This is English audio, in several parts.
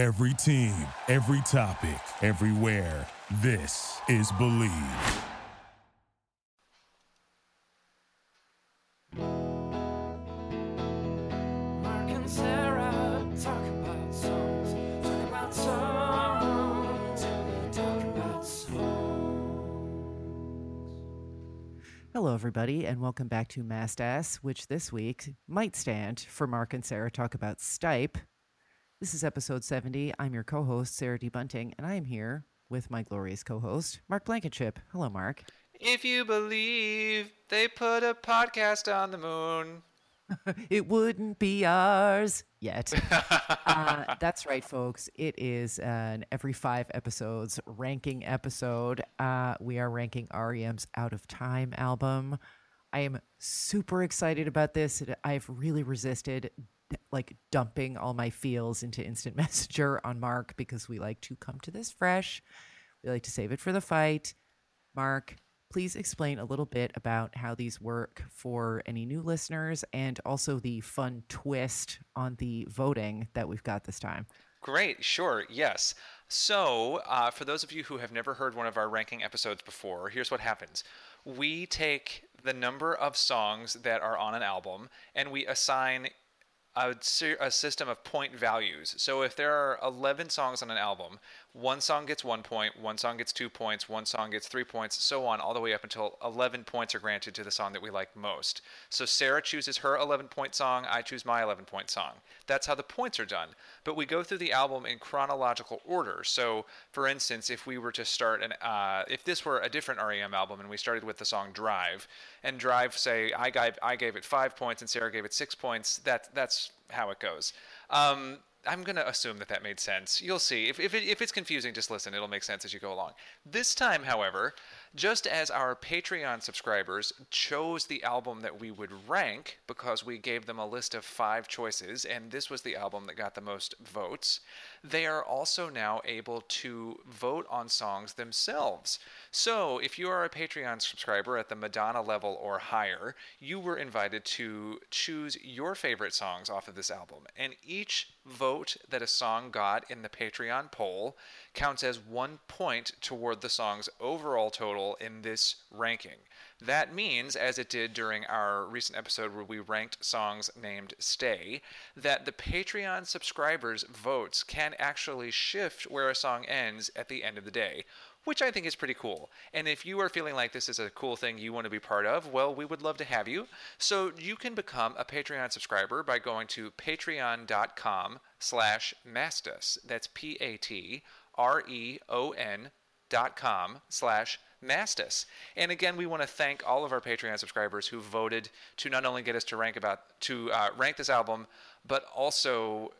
Every team, every topic, everywhere. This is Believe. Mark and Sarah talk about songs, talk about songs, talk about songs. Hello, everybody, and welcome back to Mastass, which this week might stand for Mark and Sarah talk about Stipe. This is episode 70. I'm your co host, Sarah D. Bunting, and I am here with my glorious co host, Mark Blankenship. Hello, Mark. If you believe they put a podcast on the moon. It wouldn't be ours yet. uh, that's right, folks. It is an every five episodes ranking episode. Uh, we are ranking REM's Out of Time album. I am super excited about this. I've really resisted like dumping all my feels into instant messenger on Mark because we like to come to this fresh. We like to save it for the fight. Mark, please explain a little bit about how these work for any new listeners and also the fun twist on the voting that we've got this time. Great, sure, yes. So, uh, for those of you who have never heard one of our ranking episodes before, here's what happens. We take the number of songs that are on an album and we assign a, a system of point values. So if there are 11 songs on an album, one song gets one point, one song gets two points, one song gets three points, so on, all the way up until 11 points are granted to the song that we like most. So Sarah chooses her 11 point song, I choose my 11 point song. That's how the points are done. But we go through the album in chronological order. So, for instance, if we were to start an, uh, if this were a different REM album and we started with the song Drive, and Drive, say, I gave, I gave it five points and Sarah gave it six points, that, that's how it goes. Um, I'm going to assume that that made sense. You'll see. If, if, it, if it's confusing, just listen. It'll make sense as you go along. This time, however, just as our Patreon subscribers chose the album that we would rank because we gave them a list of five choices, and this was the album that got the most votes, they are also now able to vote on songs themselves. So, if you are a Patreon subscriber at the Madonna level or higher, you were invited to choose your favorite songs off of this album. And each vote that a song got in the Patreon poll counts as one point toward the song's overall total in this ranking. That means, as it did during our recent episode where we ranked songs named Stay, that the Patreon subscribers' votes can actually shift where a song ends at the end of the day, which I think is pretty cool. And if you are feeling like this is a cool thing you want to be part of, well, we would love to have you. So you can become a Patreon subscriber by going to patreon.com slash mastus. That's P-A-T-R-E-O-N dot com slash mastus and again we want to thank all of our patreon subscribers who voted to not only get us to rank about to uh, rank this album but also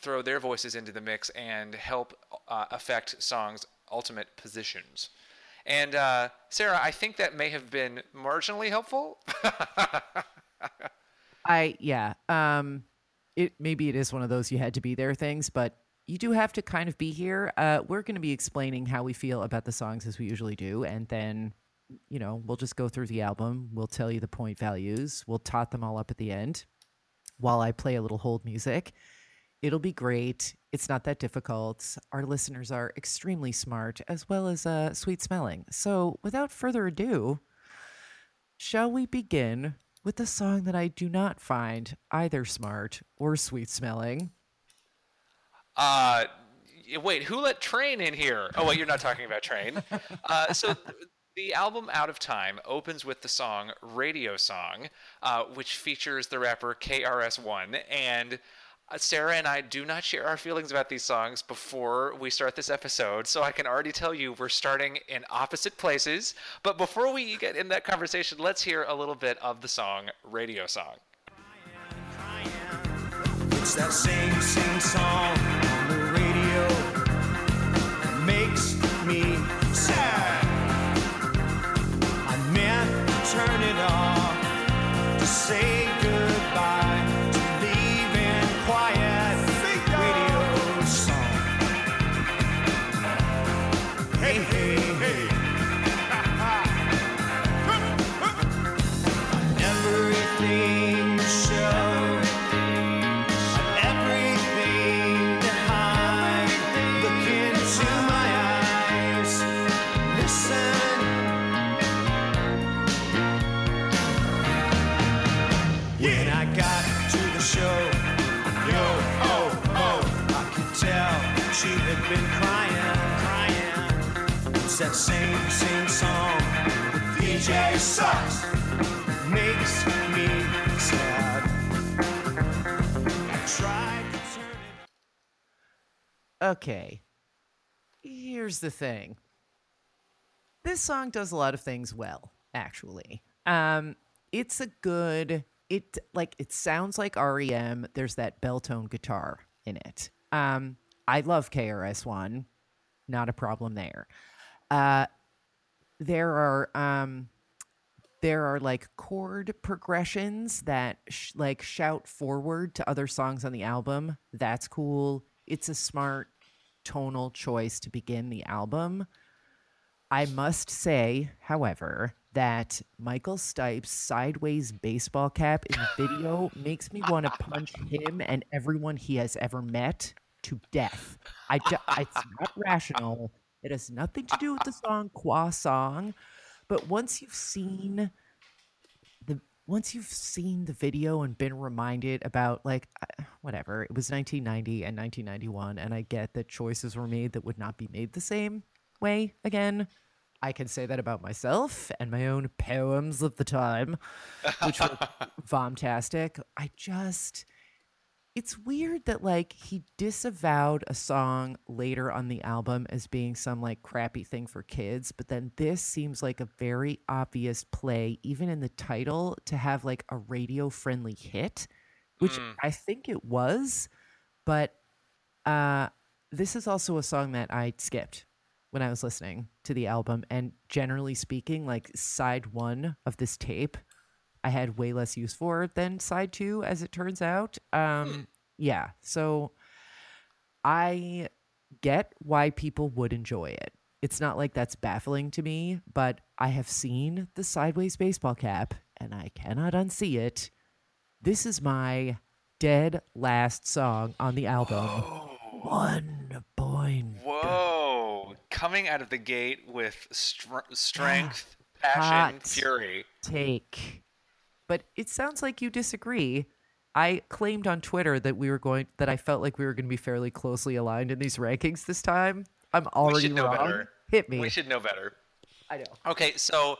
throw their voices into the mix and help uh, affect songs ultimate positions and uh, sarah i think that may have been marginally helpful I yeah. Um it maybe it is one of those you had to be there things, but you do have to kind of be here. Uh we're going to be explaining how we feel about the songs as we usually do and then you know, we'll just go through the album, we'll tell you the point values, we'll tot them all up at the end while I play a little hold music. It'll be great. It's not that difficult. Our listeners are extremely smart as well as uh, sweet smelling. So, without further ado, Shall we begin with the song that I do not find either smart or sweet smelling? Uh, wait, who let Train in here? Oh, wait, you're not talking about Train. Uh, so the album Out of Time opens with the song Radio Song, uh, which features the rapper KRS-One. And Uh, Sarah and I do not share our feelings about these songs before we start this episode, so I can already tell you we're starting in opposite places. But before we get in that conversation, let's hear a little bit of the song Radio Song. It's that same, same song on the radio that makes me sad. I meant to turn it off to say that same, same song. The DJ sucks, makes me sad. Okay. Here's the thing. This song does a lot of things well, actually. Um, it's a good it like it sounds like REM. There's that bell tone guitar in it. Um, I love KRS One. Not a problem there. Uh there are um there are like chord progressions that sh- like shout forward to other songs on the album. That's cool. It's a smart tonal choice to begin the album. I must say, however, that Michael Stipe's sideways baseball cap in the video makes me want to punch him and everyone he has ever met to death. I ju- it's not rational. It has nothing to do with the song Qua Song, but once you've seen the once you've seen the video and been reminded about like uh, whatever it was 1990 and 1991 and i get that choices were made that would not be made the same way again i can say that about myself and my own poems of the time which were vomtastic i just it's weird that like he disavowed a song later on the album as being some like crappy thing for kids but then this seems like a very obvious play even in the title to have like a radio friendly hit which i think it was but uh this is also a song that i skipped when i was listening to the album and generally speaking like side one of this tape I had way less use for than side two, as it turns out. Um, yeah, so I get why people would enjoy it. It's not like that's baffling to me, but I have seen the sideways baseball cap and I cannot unsee it. This is my dead last song on the album. One point. Whoa! Coming out of the gate with str- strength, passion, Hot. fury. take. But it sounds like you disagree. I claimed on Twitter that we were going that I felt like we were going to be fairly closely aligned in these rankings this time. I'm We already should know wrong. better. Hit me. We should know better. I know. Okay, so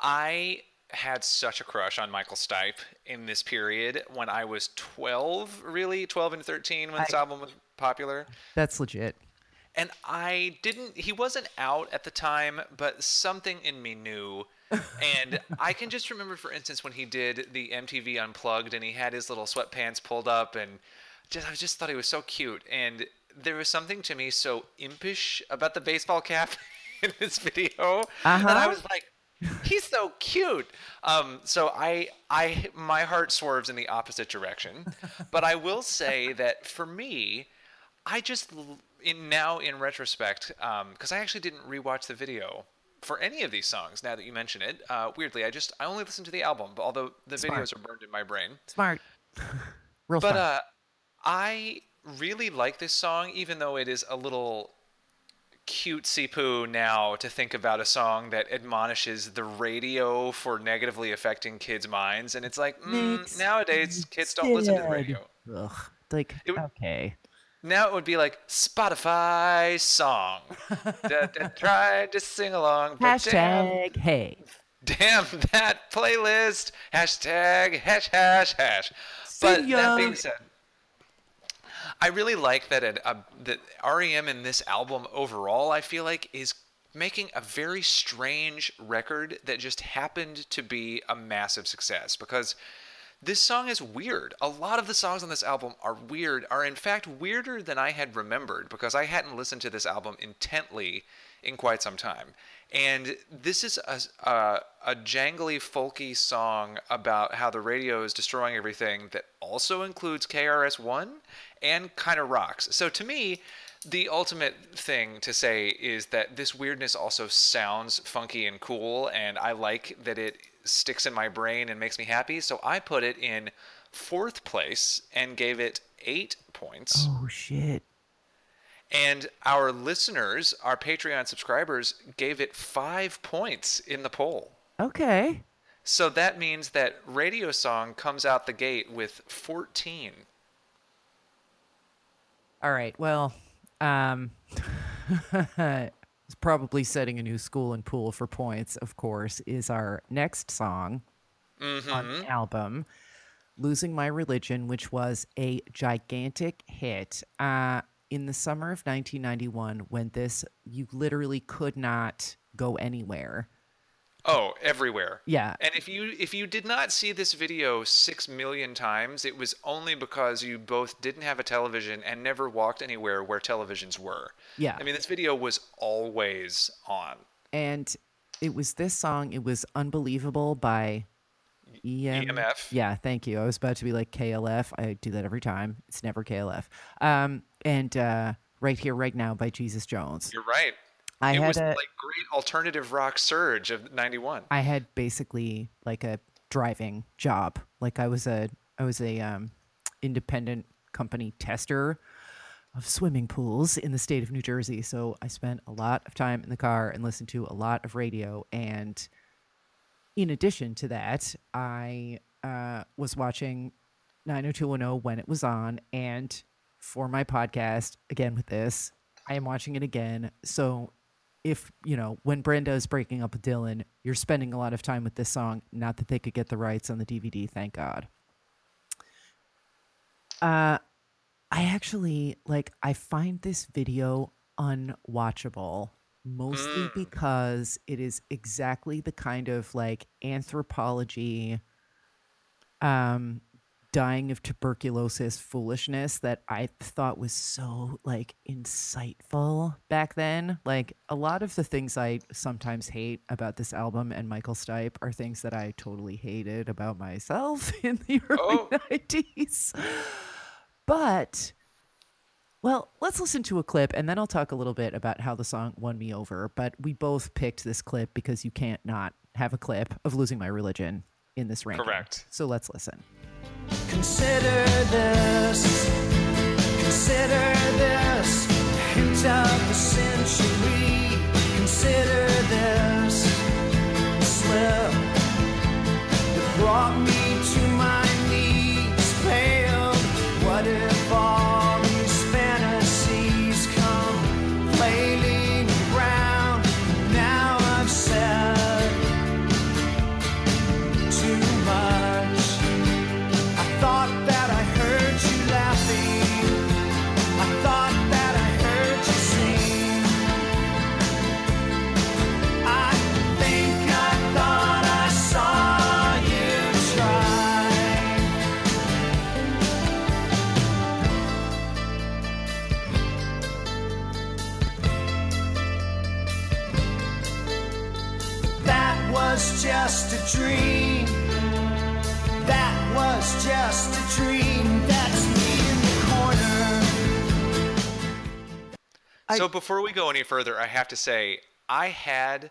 I had such a crush on Michael Stipe in this period when I was 12, really 12 and 13 when this I- album was popular. That's legit. And I didn't, he wasn't out at the time, but something in me knew. And I can just remember, for instance, when he did the MTV Unplugged and he had his little sweatpants pulled up, and just, I just thought he was so cute. And there was something to me so impish about the baseball cap in this video that I Uh-huh. was like, he's so cute. Um, so I, I, my heart swerves in the opposite direction. But I will say that for me, I just in now in retrospect, because I actually didn't rewatch the video for any of these songs. Now that you mention it, uh, weirdly, I just I only listened to the album, but although the Smart. videos are burned in my brain. Smart. Real But smart. uh, I really like this song, even though it is a little cutesy poo now to think about a song that admonishes the radio for negatively affecting kids' minds. And it's like, mm, nowadays, kids don't listen to the radio. Ugh. Like It okay. Now it would be like Spotify song. da, da, tried to sing along, but damn, hey. damn that playlist. Hashtag hash hash hash. But See that being said, I really like that it, uh, that REM in this album overall. I feel like is making a very strange record that just happened to be a massive success because this song is weird. A lot of the songs on this album are weird, are in fact weirder than I had remembered because I hadn't listened to this album intently in quite some time. And this is a, a, a jangly, folky song about how the radio is destroying everything that also includes KRS One and kind of rocks. So to me, the ultimate thing to say is that this weirdness also sounds funky and cool, and I like that it sticks in my brain and makes me happy. So I put it in fourth place and gave it eight points. Oh shit. And our listeners, our Patreon subscribers, gave it five points in the poll. Okay. So that means that Radio Song comes out the gate with 14. All right. Well, Um, probably setting a new school and pool for points. Of course, is our next song on the album, "Losing My Religion," which was a gigantic hit uh, in the summer of 1991. When this, you literally could not go anywhere. Oh, everywhere. Yeah. And if you if you did not see this video 6 million times, it was only because you both didn't have a television and never walked anywhere where televisions were. Yeah. I mean, this video was always on. and it was this song. It was unbelievable by EM- EMF. Yeah, thank you. I was about to be like KLF. I do that every time. It's never KLF. Um, and uh, right here, right now by Jesus Jones. You're right. I it had was a- like great alternative rock surge of 91. I had basically like a driving job. Like I was a I was a um, independent company tester of swimming pools in the state of New Jersey. So I spent a lot of time in the car and listened to a lot of radio. And in addition to that, I uh, was watching 90210 when it was on. And for my podcast, again with this, I am watching it again. So if, you know, when Brenda is breaking up with Dylan, you're spending a lot of time with this song. Not that they could get the rights on the DVD, thank God. Uh, I actually like I find this video unwatchable mostly because it is exactly the kind of like anthropology um dying of tuberculosis foolishness that I thought was so like insightful back then. Like a lot of the things I sometimes hate about this album and Michael Stipe are things that I totally hated about myself in the early Oh. 90s. But well, let's listen to a clip and then I'll talk a little bit about how the song won me over. But we both picked this clip because you can't not have a clip of Losing My Religion in this ranking. Correct. So let's listen. Consider this, consider this, hint of the century. Consider this so before we go any further, I have to say I had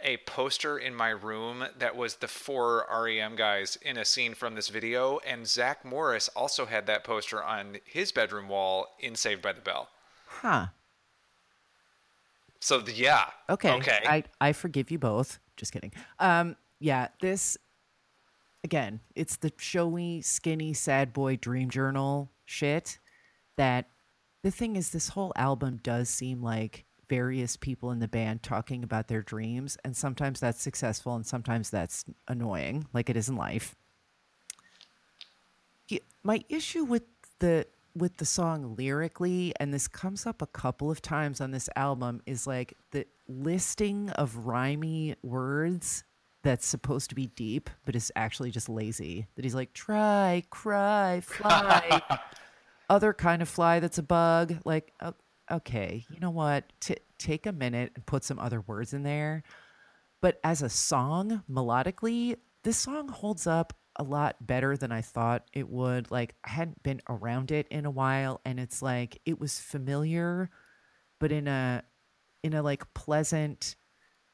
a poster in my room that was the four REM guys in a scene from this video, and Zach Morris also had that poster on his bedroom wall in Saved by the Bell. Huh. So th- yeah, Okay. okay. I, I forgive you both. Just kidding. Um, yeah, this again, it's the showy, skinny, sad boy dream journal shit that the thing is this whole album does seem like various people in the band talking about their dreams, and sometimes that's successful and sometimes that's annoying, like it is in life. My issue with the with the song lyrically and this comes up a couple of times on this album is like the listing of rhymy words that's supposed to be deep but is actually just lazy that he's like try cry fly other kind of fly that's a bug like okay you know what? T- take a minute and put some other words in there. But as a song melodically this song holds up a lot better than i thought it would. Like i hadn't been around it in a while and it's like it was familiar but in a in a like pleasant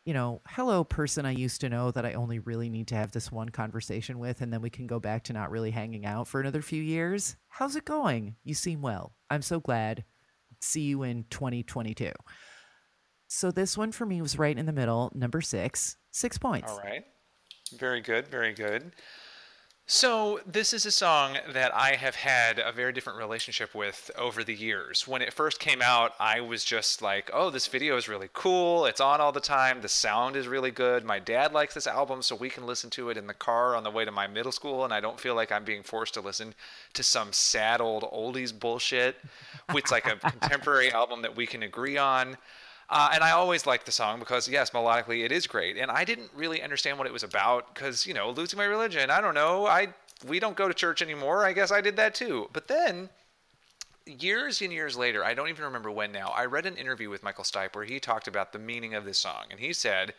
you know hello person i used to know that i only really need to have this one conversation with and then we can go back to not really hanging out for another few years how's it going you seem well i'm so glad see you in 2022 so this one for me was right in the middle number six six points All right. Very good. Very good. So, this is a song that I have had a very different relationship with over the years. When it first came out, I was just like, oh, this video is really cool. It's on all the time. The sound is really good. My dad likes this album, so we can listen to it in the car on the way to my middle school, and I don't feel like I'm being forced to listen to some sad old oldies bullshit. It's like a contemporary album that we can agree on. Uh, and I always liked the song because, yes, melodically it is great. And I didn't really understand what it was about because, you know, losing my religion. I don't know. I we don't go to church anymore. I guess I did that too. But then, years and years later, I don't even remember when now. I read an interview with Michael Stipe where he talked about the meaning of this song, and he said.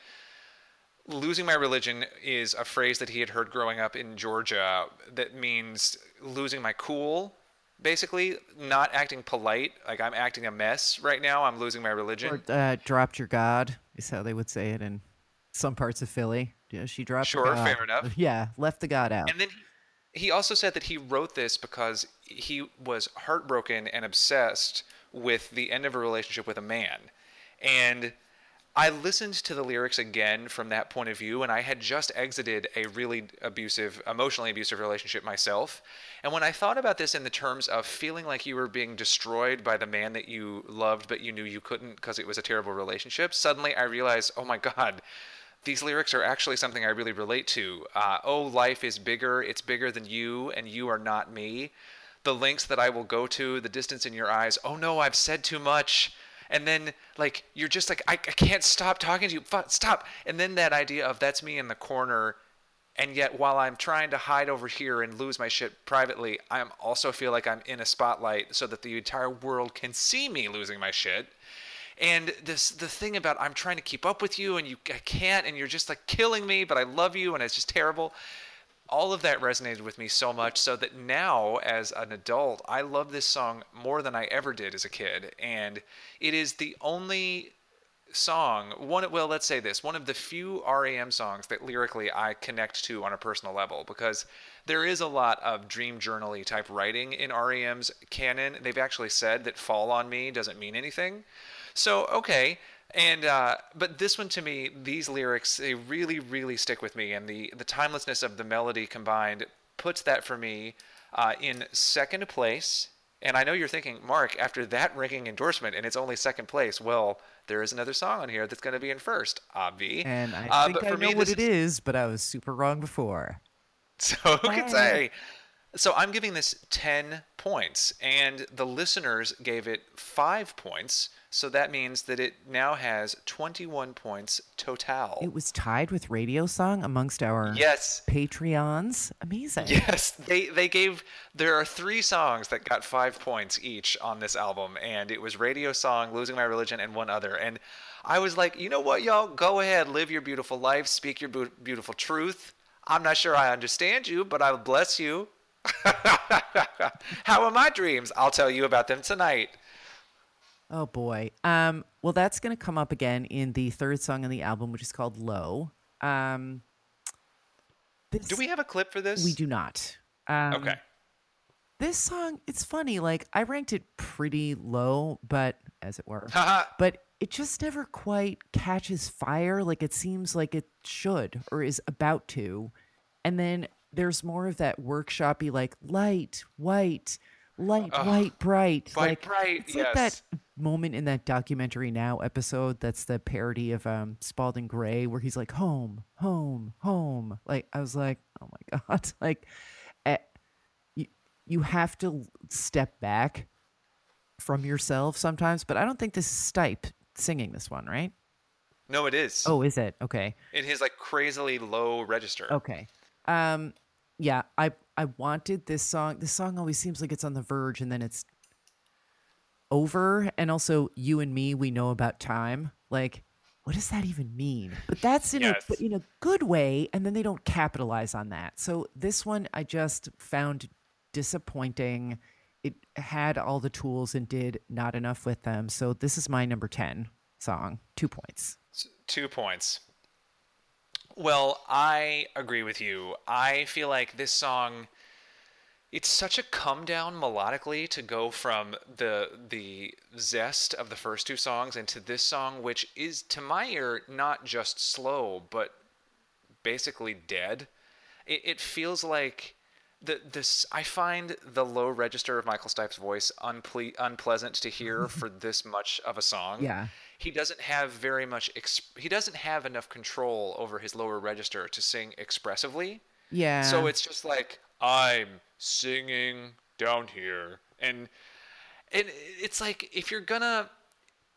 Losing my religion is a phrase that he had heard growing up in Georgia that means losing my cool, basically not acting polite like i'm acting a mess right now i'm losing my religion Or uh, dropped your god is how they would say it in some parts of Philly. Yeah, she dropped. Sure, god. fair enough. Yeah, left the god out. and then he, he also said that he wrote this because he was heartbroken and obsessed with the end of a relationship with a man and I listened to the lyrics again from that point of view, and I had just exited a really abusive, emotionally abusive relationship myself. And when I thought about this in the terms of feeling like you were being destroyed by the man that you loved, but you knew you couldn't because it was a terrible relationship, suddenly I realized, oh my God, these lyrics are actually something I really relate to. Uh, oh, life is bigger, it's bigger than you, and you are not me. The lengths that I will go to, the distance in your eyes. Oh no, I've said too much and then like you're just like I, I can't stop talking to you. Stop. And then that idea of that's me in the corner and yet while i'm trying to hide over here and lose my shit privately i also feel like i'm in a spotlight so that the entire world can see me losing my shit. And this the thing about i'm trying to keep up with you and you I can't and you're just like killing me but i love you and it's just terrible all of that resonated with me so much so that now as an adult i love this song more than i ever did as a kid. And it is the only song one well let's say this one of the few REM songs that lyrically i connect to on a personal level because there is a lot of dream journal type writing in rem's canon. They've actually said that fall on me doesn't mean anything. So okay and uh, but this one to me these lyrics they really really stick with me and the the timelessness of the melody combined puts that for me uh, in second place and I know you're thinking, Mark, after that ranking endorsement and it's only second place, well, there is another song on here that's going to be in first, obvi. and I Uh, think I for know me, what it is, but I was super wrong before. So who can say? So I'm giving this 10 points, and the listeners gave it five points. So that means that it now has 21 points total. It was tied with Radio Song amongst our yes. Patreons. Amazing. Yes, they they gave. There are three songs that got five points each on this album, and it was Radio Song, Losing My Religion, and one other. And I was like, you know what, y'all, go ahead, live your beautiful life, speak your beautiful truth. I'm not sure I understand you, but I will bless you. How are my dreams? I'll tell you about them tonight. Oh boy. Um. Well, that's going to come up again in the third song on the album, which is called "Low." Um. This, Do we have a clip for this? We do not. Um, Okay. This song, it's funny. Like I ranked it pretty low, but as it were, but it just never quite catches fire like it seems like it should or is about to. And then there's more of that workshoppy, like light, white, light, white, bright, white, like bright, It's like that moment in that documentary now episode that's the parody of um Spalding Gray where he's like home, home, home. Like I was like, oh my god, like eh, you you have to step back from yourself sometimes, but I don't think this is Stipe singing this one, right? No, it is. Oh, is it? Okay. In his like crazily low register. Okay. Um yeah, I I wanted this song. This song always seems like it's on the verge and then it's over and also you and me we know about time. Like what does that even mean? But that's in Yes. a in a good way and then they don't capitalize on that. So this one I just found disappointing. It had all the tools and did not enough with them. So this is my number 10 song. 2 points. Two points. Well, I agree with you. I feel like this song it's such a come down melodically to go from the the zest of the first two songs into this song which is to my ear not just slow but basically dead. It, it feels like the this I find the low register of Michael Stipe's voice unple- unpleasant to hear for this much of a song. Yeah. He doesn't have very much ex- he doesn't have enough control over his lower register to sing expressively. Yeah. So it's just like I'm singing down here, and and it's like if you're gonna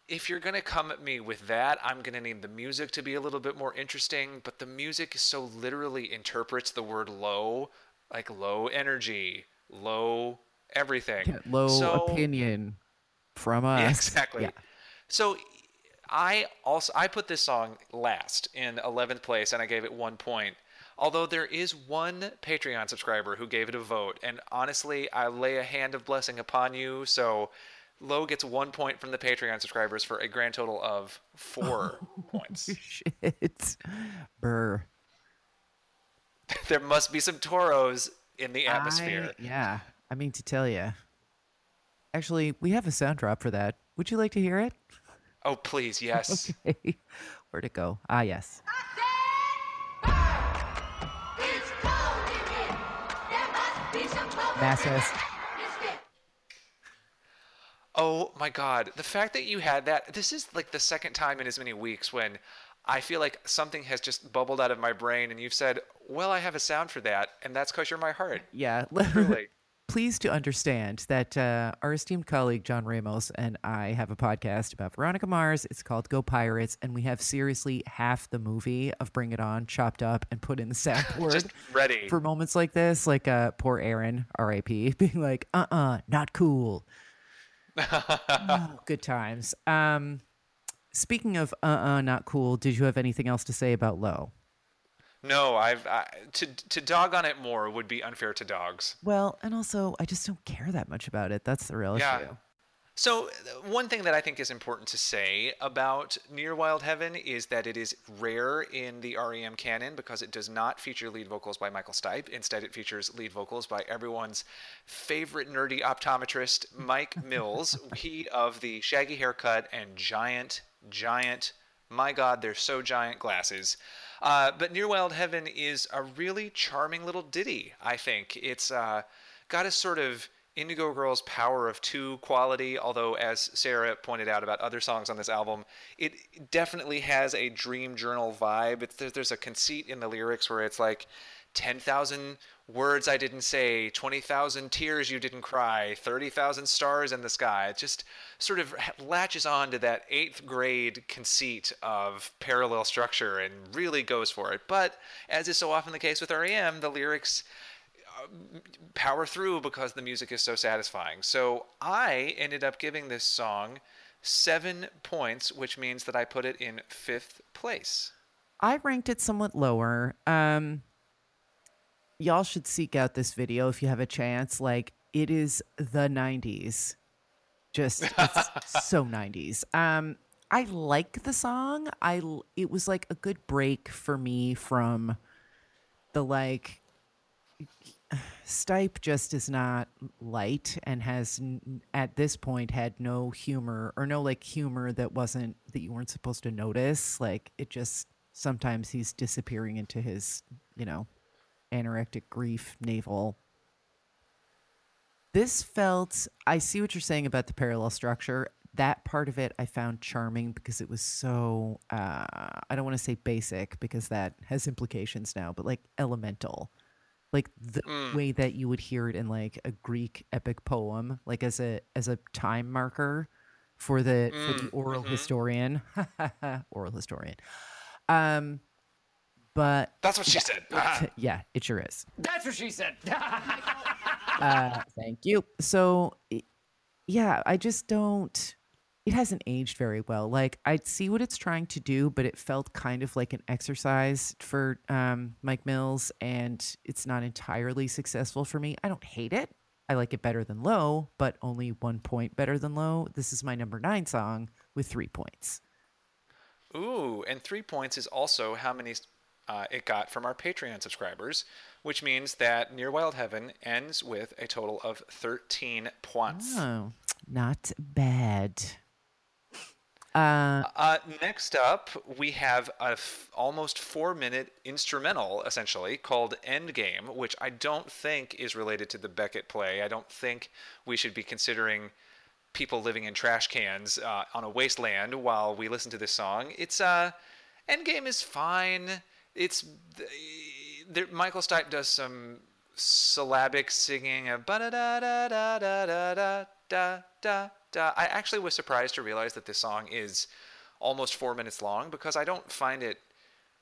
if you're gonna come at me with that, I'm gonna need the music to be a little bit more interesting. But the music so literally interprets the word low, like low energy, low everything, low So- opinion from us. yeah, exactly. Yeah. So I also I put this song last in 11th place and I gave it 1 point. Although there is one Patreon subscriber who gave it a vote and honestly I lay a hand of blessing upon you so Low gets 1 point from the Patreon subscribers for a grand total of 4 points. Shit. Burr. There must be some toros in the atmosphere. I- yeah. I mean to tell you. Actually, we have a sound drop for that. Would you like to hear it? Oh please, yes. Okay. Where'd it go? Ah, yes. Masses. Oh my god, the fact that you had that this is like the second time in as many weeks when I feel like something has just bubbled out of my brain and you've said, "Well, I have a sound for that," and that's cuz you're my heart. Yeah. Truly. Please to understand that uh, our esteemed colleague John Ramos and I have a podcast about Veronica Mars. It's called Go Pirates, and we have seriously half the movie of Bring It On chopped up and put in the soundboard Just ready. for moments like this. Like uh, poor Aaron, R.I.P., being like, "Uh, uh not cool." Oh, good times. Um, speaking of uh, uh not cool. Did you have anything else to say about Low? No, I've I, to to dog on it more would be unfair to dogs. Well, and also, I just don't care that much about it. That's the real Yeah. issue. So, uh, one thing that I think is important to say about Near Wild Heaven is that it is rare in the REM canon because it does not feature lead vocals by Michael Stipe. Instead, it features lead vocals by everyone's favorite nerdy optometrist, Mike Mills. he of the shaggy haircut and giant, giant, my God, they're so giant glasses. Uh, but Near Wild Heaven is a really charming little ditty, I think. It's uh, got a sort of Indigo Girls power of two quality, although, as Sarah pointed out about other songs on this album, it definitely has a dream journal vibe. It's, there's a conceit in the lyrics where it's like 10,000 words I didn't say, 20,000 tears you didn't cry, 30,000 stars in the sky. It just sort of latches on to that eighth grade conceit of parallel structure and really goes for it. But as is so often the case with REM, the lyrics power through because the music is so satisfying. So I ended up giving this song seven points, which means that I put it in fifth place. I ranked it somewhat lower. Um, y'all should seek out this video if you have a chance. Like it is the '90s, just it's so '90s. Um, I like the song. I it was like a good break for me from the like. Stipe just is not light and has n- at this point had no humor or no like humor that wasn't that you weren't supposed to notice. Like it just sometimes he's disappearing into his, you know, anorectic grief navel. This felt I see what you're saying about the parallel structure. That part of it I found charming because it was so uh I don't want to say basic because that has implications now, but like elemental like the way that you would hear it in like a Greek epic poem, like as a as a time marker for the for the oral historian, oral historian. Um, but That's what she said. Ah. yeah, it sure is. That's what she said. Uh, thank you. So, yeah, I just don't. It hasn't aged very well. Like I see what it's trying to do, but it felt kind of like an exercise for um, Mike Mills, and it's not entirely successful for me. I don't hate it. I like it better than Low, but only one point better than Low. This is my number nine song with three points. Ooh, and three points is also how many uh, it got from our Patreon subscribers, which means that Near Wild Heaven ends with a total of 13 points. Oh, not bad. Uh, Uh, next up, we have a f- almost four minute instrumental, essentially, called Endgame, which I don't think is related to the Beckett play. I don't think we should be considering people living in trash cans uh, on a wasteland while we listen to this song. It's uh, Endgame is fine. It's there, Michael Stipe does some syllabic singing of da da da da da da da da da. I actually was surprised to realize that this song is almost four minutes long because I don't find it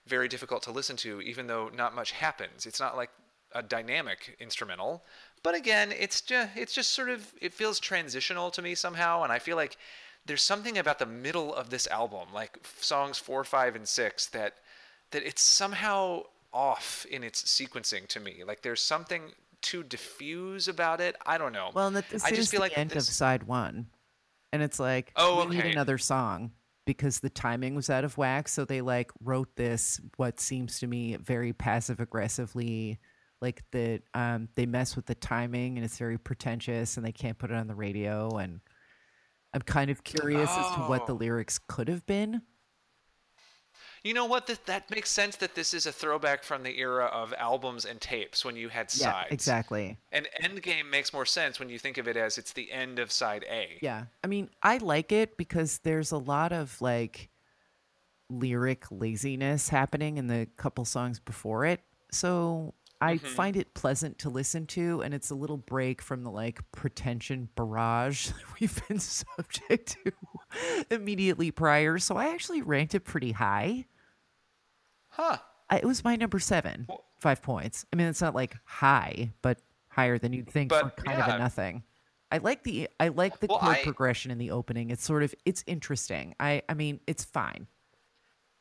very difficult to listen to, even though not much happens. It's not like a dynamic instrumental, but again, it's just it's just sort of it feels transitional to me somehow, and I feel like there's something about the middle of this album, like songs four, five, and six, that that it's somehow off in its sequencing to me. Like there's something too diffuse about it. I don't know. well, and that this I is just feel the like end this, of side one, and it's like Oh, we need another song because the timing was out of whack. So they like wrote this what seems to me very passive aggressively. Like that, um, they mess with the timing and it's very pretentious, and they can't put it on the radio. And I'm kind of curious as to what the Oh. lyrics could have been. You know what? That that makes sense that this is a throwback from the era of albums and tapes when you had Yeah, sides. exactly. And Endgame makes more sense when you think of it as it's the end of side A. Yeah. I mean, I like it because there's a lot of like lyric laziness happening in the couple songs before it. So I mm-hmm. find it pleasant to listen to and it's a little break from the like pretension barrage that we've been subject to immediately prior. So I actually ranked it pretty high. Huh. I, it was my number seven, five points. I mean, it's not like high, but higher than you'd think for But, kind of a nothing. I like the I like the Well, chord I- progression in the opening. It's sort of it's interesting. I I mean, it's fine.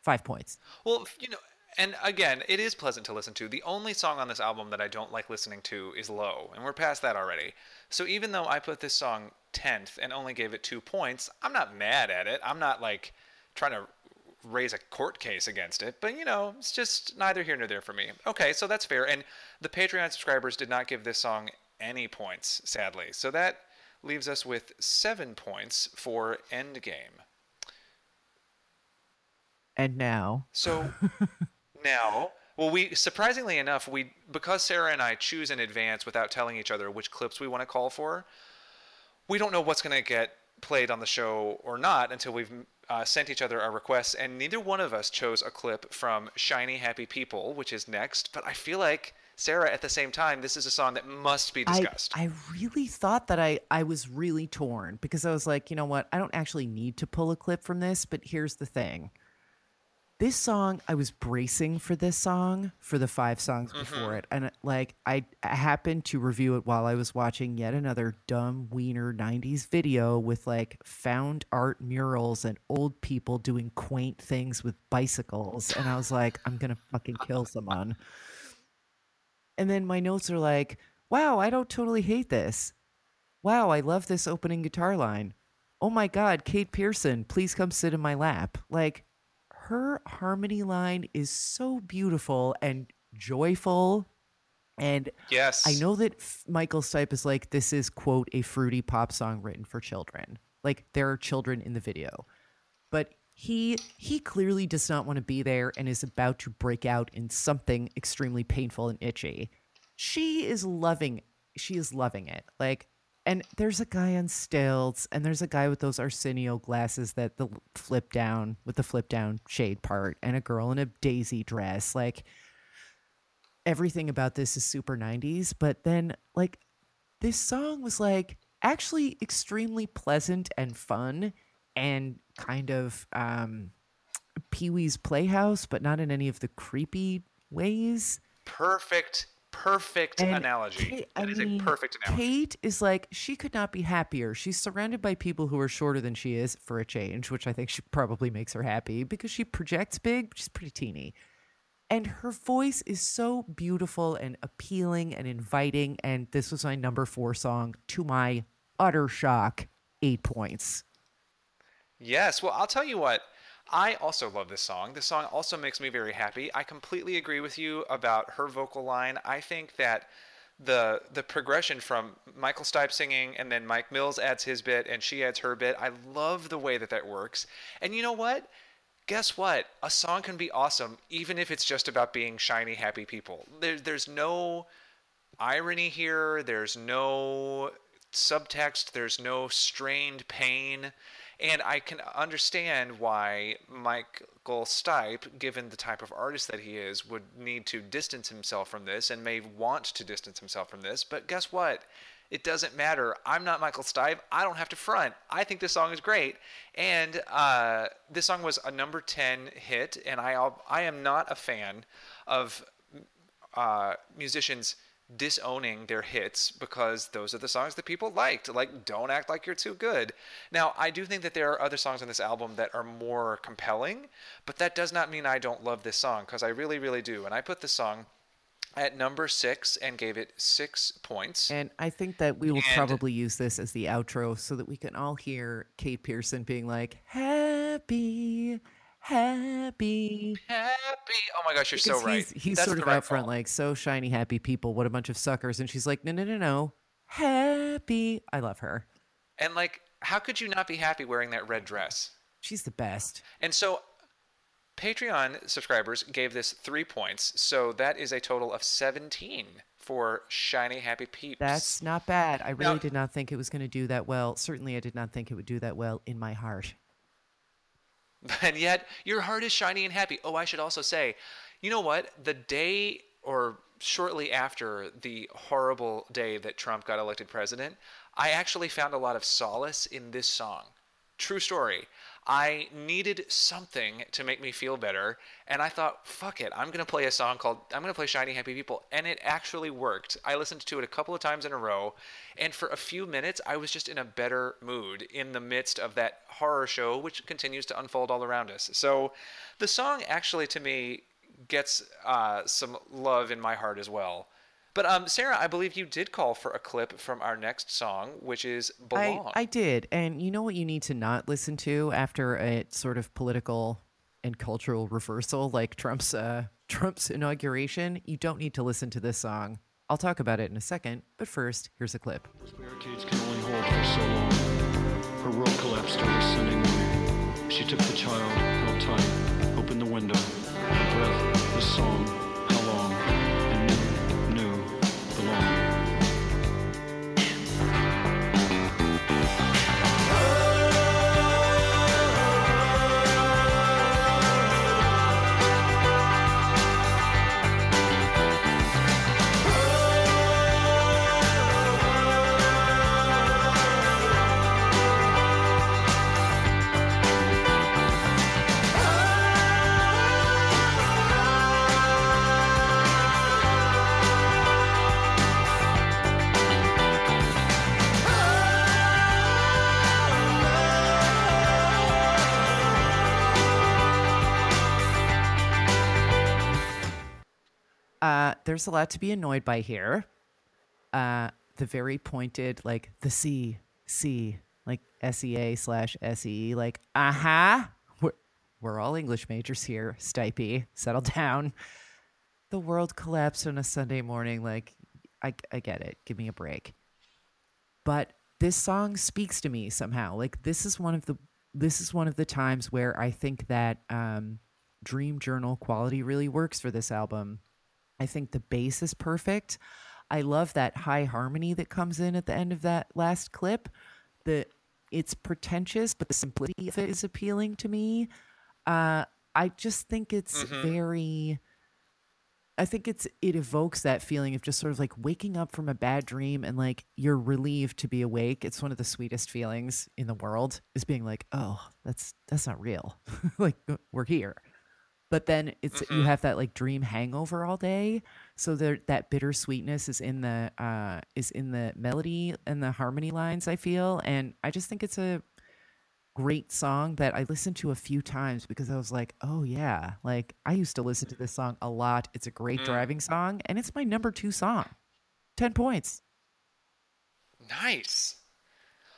Five points. Well, you know, and again, it is pleasant to listen to. The only song on this album that I don't like listening to is Low, and we're past that already. So even though I put this song 10th and only gave it two points, I'm not mad at it. I'm not like trying to raise a court case against it, but you know, it's just neither here nor there for me. Okay, so that's fair. And the Patreon subscribers did not give this song any points, sadly. So that leaves us with seven points for Endgame. And now So now, well, we surprisingly enough, we because Sarah and I choose in advance without telling each other which clips we want to call for. We don't know what's going to get played on the show or not until we've uh, sent each other our requests, and neither one of us chose a clip from "Shiny Happy People," which is next. But I feel like Sarah, at the same time, this is a song that must be I, discussed. I really thought that I I was really torn because I was like, you know what? I don't actually need to pull a clip from this, but here's the thing. This song, I was bracing for this song for the five songs mm-hmm. before it. And like I, I happened to review it while I was watching yet another dumb wiener 90s video with like found art murals and old people doing quaint things with bicycles. And I was like, I'm gonna fucking kill someone. And then my notes are like, wow, I don't totally hate this. Wow, I love this opening guitar line. Oh my God, Kate Pierson, please come sit in my lap. Like, her harmony line is so beautiful and joyful. And yes, I know that Michael Stipe is like, this is, quote, a fruity pop song written for children. Like, there are children in the video. But he he clearly does not want to be there and is about to break out in something extremely painful and itchy. She is loving she is loving it. Like and there's a guy on stilts and there's a guy with those Arsenio glasses that the flip down with the flip down shade part and a girl in a daisy dress. Like everything about this is super 90s, but then like this song was like actually extremely pleasant and fun and kind of um Pee Wee's Playhouse, but not in any of the creepy ways. perfect, perfect And analogy. Kate- That I is mean, a perfect analogy. Kate is like she could not be happier. She's surrounded by people who are shorter than she is for a change, which I think she probably makes her happy because she projects big, she's pretty teeny. And her voice is so beautiful and appealing and inviting. And this was my number four song to my utter shock. Eight points. Yes. Well, I'll tell you what. I also love this song. This song also makes me very happy. I completely agree with you about her vocal line. I think that the the progression from Michael Stipe singing and then Mike Mills adds his bit and she adds her bit. I love the way that that works. And you know what? Guess what? A song can be awesome even if it's just about being shiny, happy people. There, there's no irony here. There's no subtext. There's no strained pain. And I can understand why Michael Stipe, given the type of artist that he is, would need to distance himself from this and may want to distance himself from this. But guess what? It doesn't matter. I'm not Michael Stipe. I don't have to front. I think this song is great. And uh, this song was a number 10 hit. And I, I am not a fan of uh, musicians disowning their hits because those are the songs that people liked. Like, don't act like you're too good. Now, I do think that there are other songs on this album that are more compelling, but that does not mean I don't love this song because I really, really do. And I put this song at number six and gave it six points. And I think that we will And- probably use this as the outro so that we can all hear Kate Pierson being like, happy, happy. Happy. Oh my gosh, you're so right. He's, he's sort of right out front, like, so shiny, happy people. What a bunch of suckers. And she's like, no, no, no, no. Happy. I love her. And like, how could you not be happy wearing that red dress? She's the best. And so Patreon subscribers gave this three points. So that is a total of 17 for Shiny Happy Peeps. That's not bad. I really Now- did not think it was going to do that well. Certainly, I did not think it would do that well in my heart. and yet your heart is shiny and happy. Oh, I should also say, you know what? The day or shortly after the horrible day that Trump got elected president, I actually found a lot of solace in this song. True story. I needed something to make me feel better, and I thought, fuck it, I'm gonna play a song called I'm gonna play Shiny Happy People, and it actually worked. I listened to it a couple of times in a row, and for a few minutes I was just in a better mood in the midst of that horror show which continues to unfold all around us. So the song actually to me gets uh, some love in my heart as well. But um, Sarah, I believe you did call for a clip from our next song, which is I, "Belong." I did. And you know what you need to not listen to after a sort of political and cultural reversal like Trump's uh, Trump's inauguration? You don't need to listen to this song. I'll talk about it in a second, but first, here's a clip. Barricades can only hold for so long. Her world collapsed early Sunday morning. She took the child, held tight, opened the window. Her breath, the song, there's a lot to be annoyed by here. Uh, the very pointed, like the C, C, like S E A slash S E, like, uh huh. We're, we're all English majors here. Stipey, settle down. The world collapsed on a Sunday morning. Like, I, I get it. Give me a break. But this song speaks to me somehow. Like, this is one of the this is one of the times where I think that um, Dream Journal quality really works for this album. I think the bass is perfect. I love that high harmony that comes in at the end of that last clip. The it's pretentious, but the simplicity of it is appealing to me. Uh, I just think it's very. I think it's it evokes that feeling of just sort of like waking up from a bad dream and like you're relieved to be awake. It's one of the sweetest feelings in the world is being like, oh, that's that's not real. like we're here but then it's you have that like dream hangover all day. So there that bittersweetness is in the uh is in the melody and the harmony lines i feel. And i just think it's a great song that i listened to a few times because i was like oh yeah. Like i used to listen to this song a lot. It's a great driving song and it's my number two song. 10 points. Nice.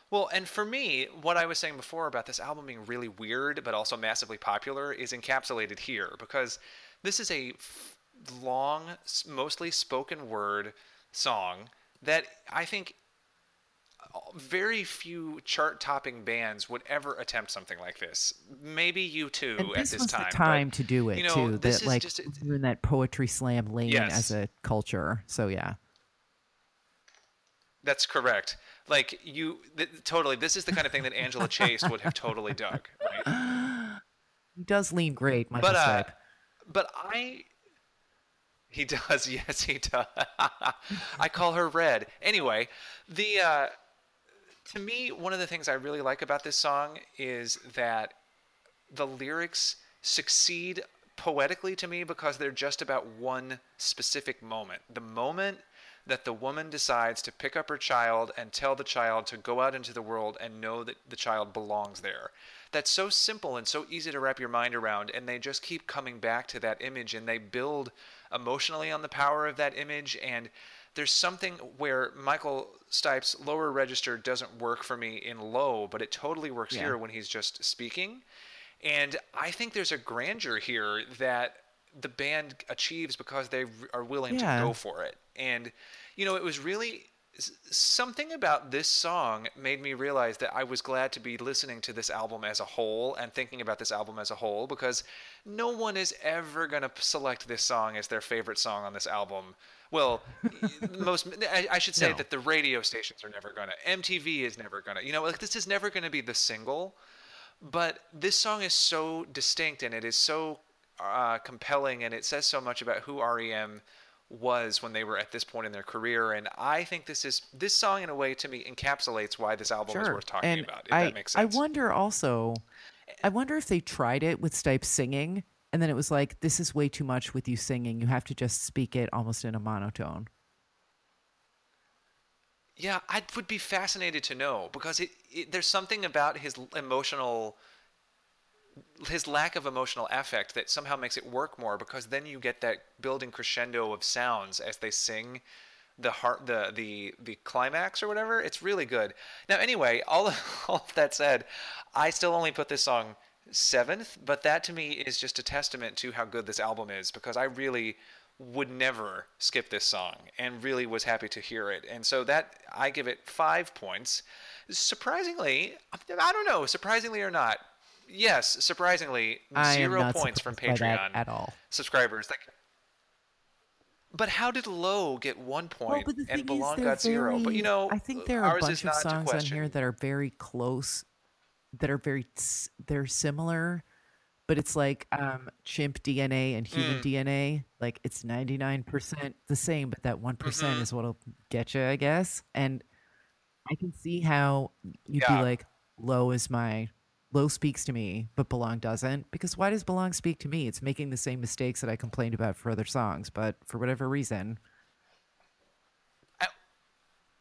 Well, and for me, what I was saying before about this album being really weird but also massively popular is encapsulated here because this is a f- long, mostly spoken word song that I think very few chart-topping bands would ever attempt something like this. Maybe U2 at this this was time. the but, time to do it you know, too. this That is like just- we're in that poetry slam lane Yes. as a culture. So yeah, That's correct. Like you, th- totally. This is the kind of thing that Angela Chase would have totally dug, right? he does lean great, Michael But uh, but I, he does. Yes, he does. I call her Red. Anyway, the uh, to me, one of the things I really like about this song is that the lyrics succeed poetically to me because they're just about one specific moment. The moment that the woman decides to pick up her child and tell the child to go out into the world and know that the child belongs there. That's so simple and so easy to wrap your mind around, and they just keep coming back to that image and they build emotionally on the power of that image. And there's something where Michael Stipe's lower register doesn't work for me in low, but it totally works Yeah. here when he's just speaking. And I think there's a grandeur here that the band achieves because they are willing Yeah. to go for it. And, you know, it was really something about this song made me realize that I was glad to be listening to this album as a whole and thinking about this album as a whole because no one is ever going to select this song as their favorite song on this album. Well, most I, I should say No. that the radio stations are never going to. MTV is never going to. You know, like this is never going to be the single but this song is so distinct and it is so uh, compelling and it says so much about who REM was when they were at this point in their career and I think this is this song in a way to me encapsulates why this album is worth talking and about if I, that makes I wonder also, I wonder if they tried it with Stipe singing, and then it was like, this is way too much with you singing. You have to just speak it almost in a monotone. Yeah, I would be fascinated to know because it, it there's something about his emotional his lack of emotional affect that somehow makes it work more because then you get that building crescendo of sounds as they sing the heart the the the climax or whatever. It's really good. Now anyway all of, all of that said i still only put this song seventh but that to me is just a testament to how good this album is because i really would never skip this song and really was happy to hear it. And so that i give it five points. Surprisingly i don't know surprisingly or not yes surprisingly I am zero not points from surprised by that patreon at all. subscribers like but how did low get one point but the and thing belong is, they're got zero but you very- know I think there are a bunch of songs on here that are very close, that are very they're similar, but it's like um, chimp DNA and human DNA. Like it's ninety nine percent the same, but that one Mm-hmm. is what'll get you, I guess. And I can see how you'd Yeah. be like, "Low is my." Low speaks to me, but Belong doesn't. Because why does Belong speak to me? It's making the same mistakes that I complained about for other songs, but for whatever reason,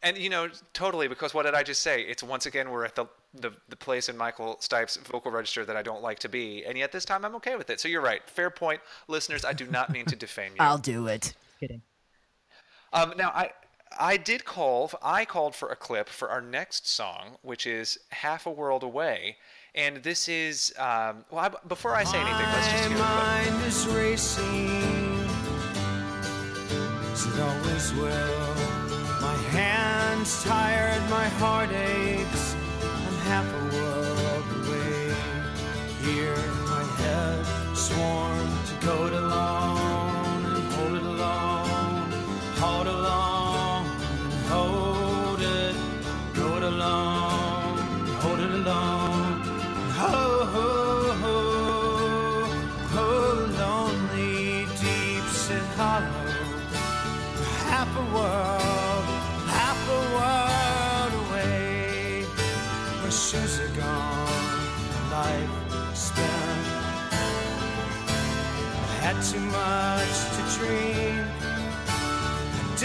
and you know totally because what did i just say it's once again we're at the, the the place in michael stipe's vocal register that i don't like to be and yet this time i'm okay with it so you're right fair point listeners i do not mean to defame you I'll do it. Kidding. Um, now I I did call I called for a clip for our next song, which is "Half a World Away," and this is um, well. I, before I say anything, let's just hear My mind is racing, it always will. My hands tired, my heart aches.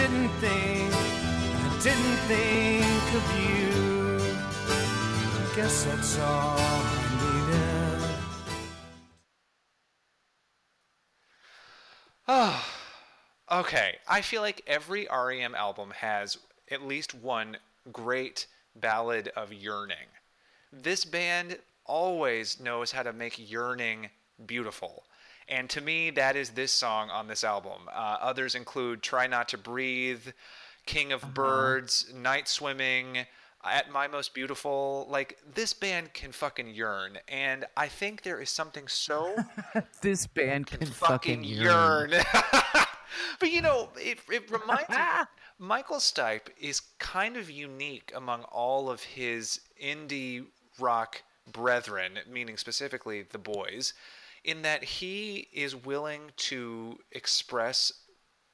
Didn't think, I didn't think of you. I guess that's all I needed. Ah, okay, I feel like every REM album has at least one great ballad of yearning. This band always knows how to make yearning beautiful. And to me, that is this song on this album. Uh, others include Try Not to Breathe, King Uh-huh. of Birds, Night Swimming, At My Most Beautiful. Like, this band can fucking yearn. And I think there is something so This band can, fucking yearn. but you know, it, it reminds me. Michael Stipe is kind of unique among all of his indie rock brethren, meaning specifically the boys, in that he is willing to express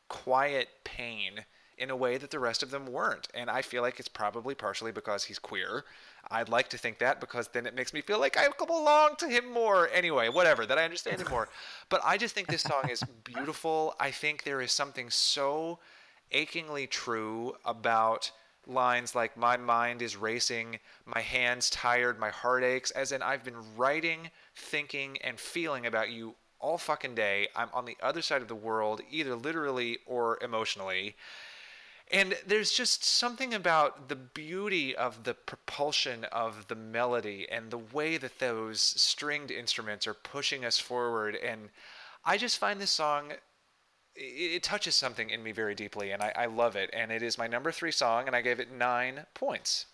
quiet pain in a way that the rest of them weren't. And I feel like it's probably partially because he's queer. I'd like to think that because then it makes me feel like I belong to him more. Anyway, whatever, that I understand him more. But I just think this song is beautiful. I think there is something so achingly true about lines like my mind is racing my hands tired my heart aches as in i've been writing thinking and feeling about you all fucking day. I'm on the other side of the world either literally or emotionally. And there's just something about the beauty of the propulsion of the melody and the way that those stringed instruments are pushing us forward. And i just find this song it, it touches something in me very deeply, and I, I love it. And it is my number three song, and I gave it nine points.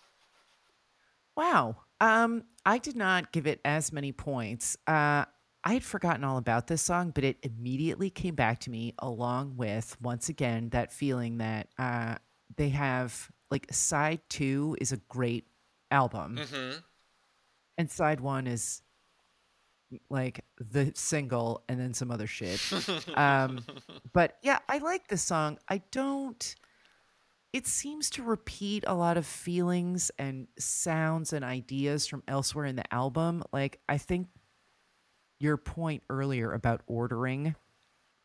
Wow. Um, I did not give it as many points. Uh, I had forgotten all about this song, but it immediately came back to me along with once again that feeling that uh, they have like side two is a great album, Mm-hmm. and side one is like the single and then some other shit. um, but yeah, I like this song. I don't. It seems to repeat a lot of feelings and sounds and ideas from elsewhere in the album. Like I think your point earlier about ordering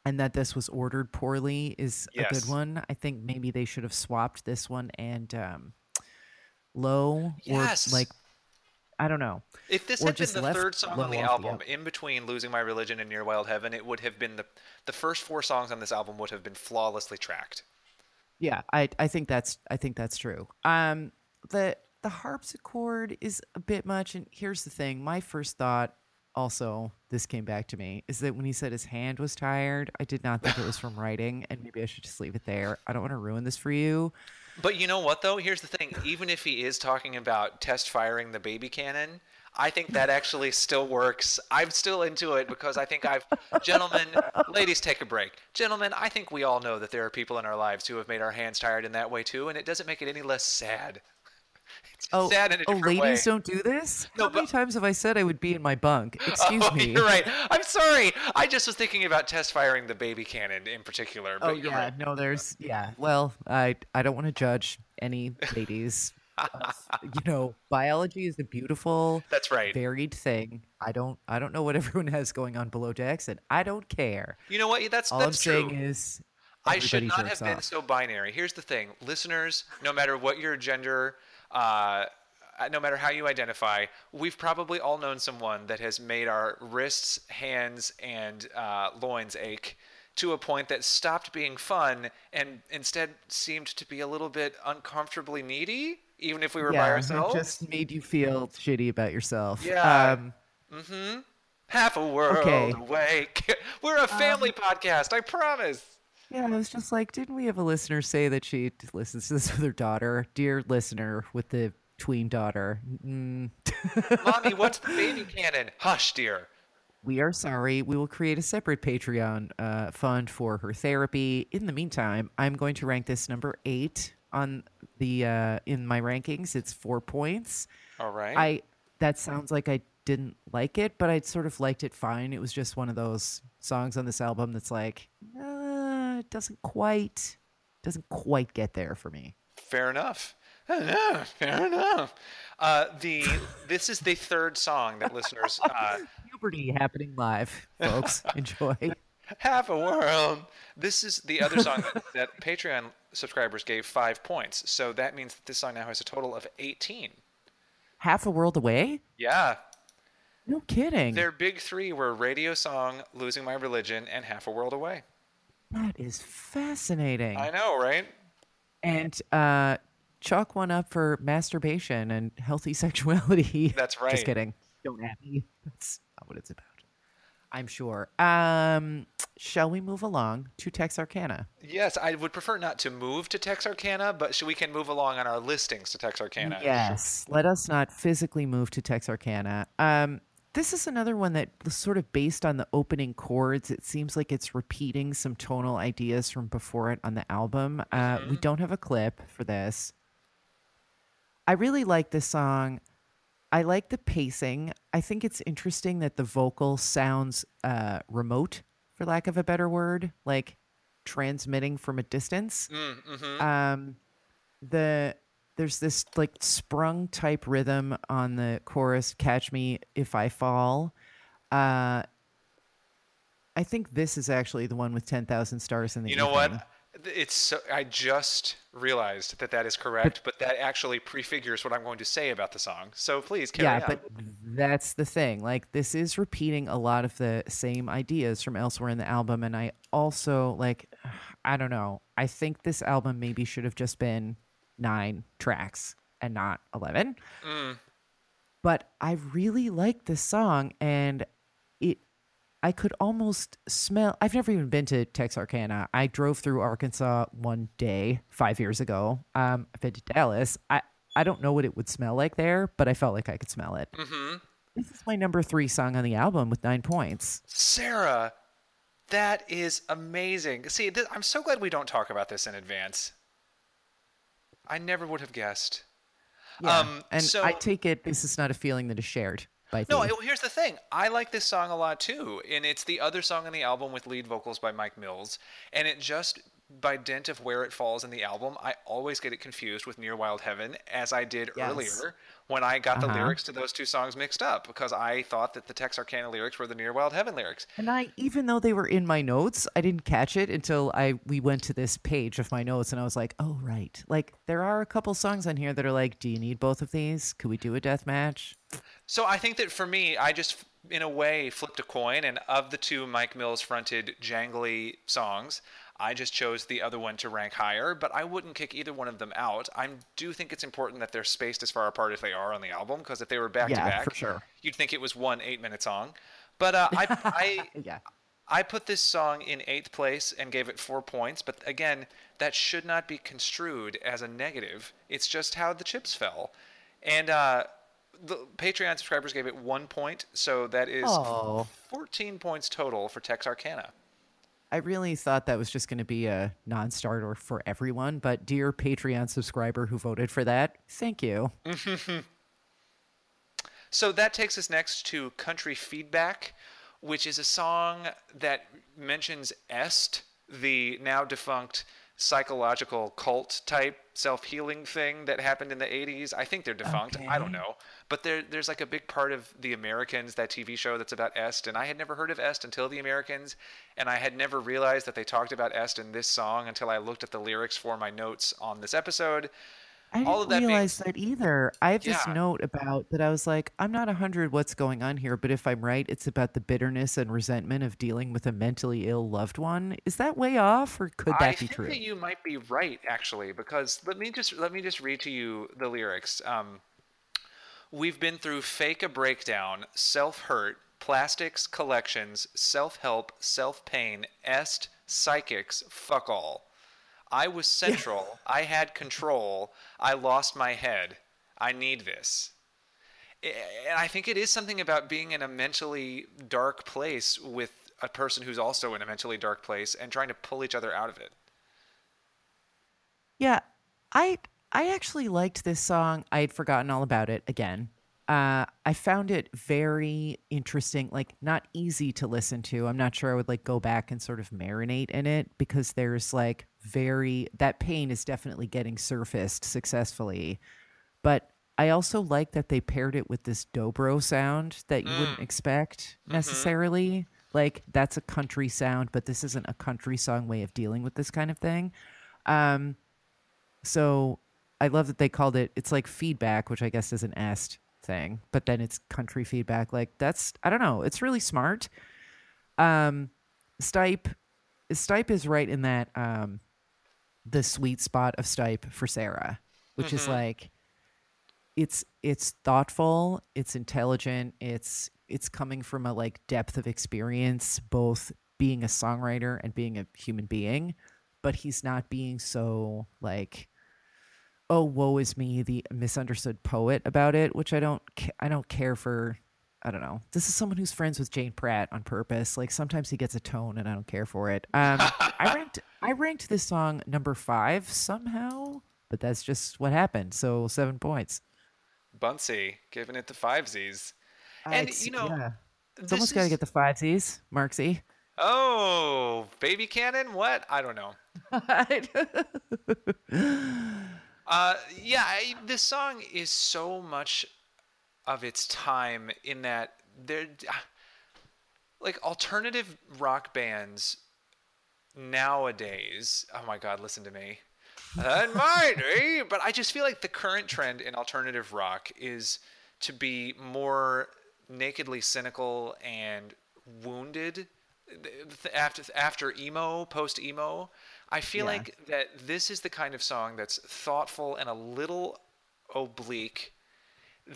and that this was ordered poorly is a good one. I think maybe they should have swapped this one and um, low Yes. or like I don't know. If this Or had been the left third song on the off the album, in between "Losing My Religion" and "Near Wild Heaven," it would have been the the first four songs on this album would have been flawlessly tracked. Yeah, I I think that's I think that's true. Um the the harpsichord is a bit much and here's the thing. My first thought also this came back to me is that when he said his hand was tired, I did not think it was from writing and maybe I should just leave it there. I don't want to ruin this for you. But you know what, though? Here's the thing: even if he is talking about test firing the baby cannon, I think that actually still works. I'm still into it because I think I've, gentlemen, ladies, take a break. Gentlemen, I think we all know that there are people in our lives who have made our hands tired in that way too, and it doesn't make it any less sad. Oh, sad in a oh different ladies way. don't do this? No, How many times have I said I would be in my bunk? Excuse oh, me. You're right. I'm sorry. I just was thinking about test firing the baby cannon in particular. Oh, but Oh yeah, right. no, there's yeah. Well, I I don't want to judge any ladies. you know, biology is a beautiful, That's right. varied thing. I don't I don't know what everyone has going on below decks, and I don't care. You know what? That's All I'm true. saying is, I should not have jerks been so binary. Here's the thing, listeners. No matter what your gender, uh, no matter how you identify, we've probably all known someone that has made our wrists, hands, and uh, loins ache to a point that stopped being fun and instead seemed to be a little bit uncomfortably needy, even if we were by yeah, it ourselves. just made you feel shitty about yourself. Yeah. Um, Half a world Okay. away. We're a family podcast. I promise. Yeah, I was just like, didn't we have a listener say that she listens to this with her daughter? Dear listener with the tween daughter, mm, Mommy, what's the baby cannon? Hush, dear. we are sorry. We will create a separate Patreon uh, fund for her therapy. In the meantime, I'm going to rank this number eight on the uh, in my rankings. It's four points. All right. I that sounds like I didn't like it, but I sort of liked it fine. It was just one of those songs on this album that's like, uh, it doesn't quite doesn't quite get there for me. Fair enough. Fair enough. Uh, the this is the third song that listeners uh, Puberty happening live, folks. Enjoy. Half a world. This is the other song that, that Patreon subscribers gave five points. So that means that this song now has a total of eighteen. Half a world away? Yeah, No kidding. their big three were "Radio Song," "Losing My Religion," and "Half a World Away." That is fascinating. I know, right? And uh, chalk one up for masturbation and healthy sexuality. That's right. Just kidding. Don't at me. That's not what it's about. I'm sure. Um, shall we move along to Texarkana? Yes, I would prefer not to move to Texarkana, but we can move along on our listings to Texarkana. Yes. Let us not physically move to Texarkana. Um, this is another one that sort of based on the opening chords. It seems like it's repeating some tonal ideas from before it on the album. Uh, We don't have a clip for this. I really like this song. I like the pacing. I think it's interesting that the vocal sounds uh, remote, for lack of a better word, like transmitting from a distance. Um, the there's this like sprung type rhythm on the chorus catch me if i fall uh i think this is actually the one with 10,000 stars in the You know evening. what? It's so, I just realized that that is correct, but, that actually prefigures what I'm going to say about the song. So please carry yeah on. but that's the thing like this is repeating a lot of the same ideas from elsewhere in the album and i also like i don't know i think this album maybe should have just been nine tracks and not 11 but i really like this song and it i could almost smell i've never even been to texarkana. I drove through arkansas one day five years ago. Um i've been to dallas. I i don't know what it would smell like there but i felt like i could smell it. Mm-hmm. this is my number three song on the album with nine points. Sarah, that is amazing. See, th- I'm so glad we don't talk about this in advance. I never would have guessed. Um, and so i take it this is not a feeling that is shared by No, here's the thing. I like this song a lot too, and it's the other song on the album with lead vocals by Mike Mills, and it just by dint of where it falls in the album, I always get it confused with Near Wild Heaven, as I did Yes. earlier when I got the Uh-huh. lyrics to those two songs mixed up because I thought that the Texarkana lyrics were the Near Wild Heaven lyrics. And I, even though they were in my notes, I didn't catch it until I we went to this page of my notes, and I was like, "Oh, right." Like there are a couple songs on here that are like, "Do you need both of these? Could we do a death match?" So I think that for me, I just, in a way, flipped a coin, and of the two Mike Mills fronted jangly songs, I just chose the other one to rank higher, but I wouldn't kick either one of them out. I do think it's important that they're spaced as far apart as they are on the album, because if they were back to back, you'd think it was one eight minute song. But uh, I, I, Yeah. I put this song in eighth place and gave it four points, but again, that should not be construed as a negative. It's just how the chips fell. And uh, the Patreon subscribers gave it one point, so that is Oh. 14 points total for Texarkana. I really thought that was just going to be a non-starter for everyone, but dear Patreon subscriber who voted for that, thank you. So that takes us next to Country Feedback, which is a song that mentions Est, the now defunct psychological cult type self healing thing that happened in the 80s. I think they're defunct. I don't know. But there, there's like a big part of The Americans, that TV show that's about Est. And I had never heard of Est until The Americans. And I had never realized that they talked about Est in this song until I looked at the lyrics for my notes on this episode. I All didn't that being- realize that either. I have this Yeah. note about that. I was like, I'm not 100 what's going on here, but if I'm right, it's about the bitterness and resentment of dealing with a mentally ill loved one. Is that way off, or could that I be think true? that you might be right, actually, because let me just let me just read to you the lyrics. Um, We've been through fake a breakdown, self hurt, plastics, collections, self help, self pain, est, psychics, fuck all. I was central. I had control. I lost my head. I need this. And I think it is something about being in a mentally dark place with a person who's also in a mentally dark place and trying to pull each other out of it. Yeah, I I actually liked this song. I had forgotten all about it again. Uh, I found it very interesting, like not easy to listen to. I'm not sure I would like go back and sort of marinate in it because there's like very that pain is definitely getting surfaced successfully. But I also like that they paired it with this dobro sound that you wouldn't expect necessarily. Like that's a country sound, but this isn't a country song way of dealing with this kind of thing. Um, so I love that they called it. It's like feedback, which I guess isn't est thing, but then it's country feedback. Like that's I don't know. It's really smart. Um, Stipe, Stipe is right in that um, the sweet spot of Stipe for Sarah, which is like it's it's thoughtful, it's intelligent, it's it's coming from a like depth of experience, both being a songwriter and being a human being, but he's not being so like oh woe is me the misunderstood poet about it which i don't i don't care for i don't know this is someone who's friends with jane pratt on purpose like sometimes he gets a tone and i don't care for it um i ranked i ranked this song number five somehow but that's just what happened so seven points Bunsey giving it the five Z's. Uh, And it's- you know, yeah. this someone's got to get the five z's marksy Oh, baby cannon? What? I don't know. Uh, yeah, I, this song is so much of its time in that there, like alternative rock bands nowadays. Oh my God, listen to me. And my day, but I just feel like the current trend in alternative rock is to be more nakedly cynical and wounded after after emo, post emo. I feel Yeah. like that this is the kind of song that's thoughtful and a little oblique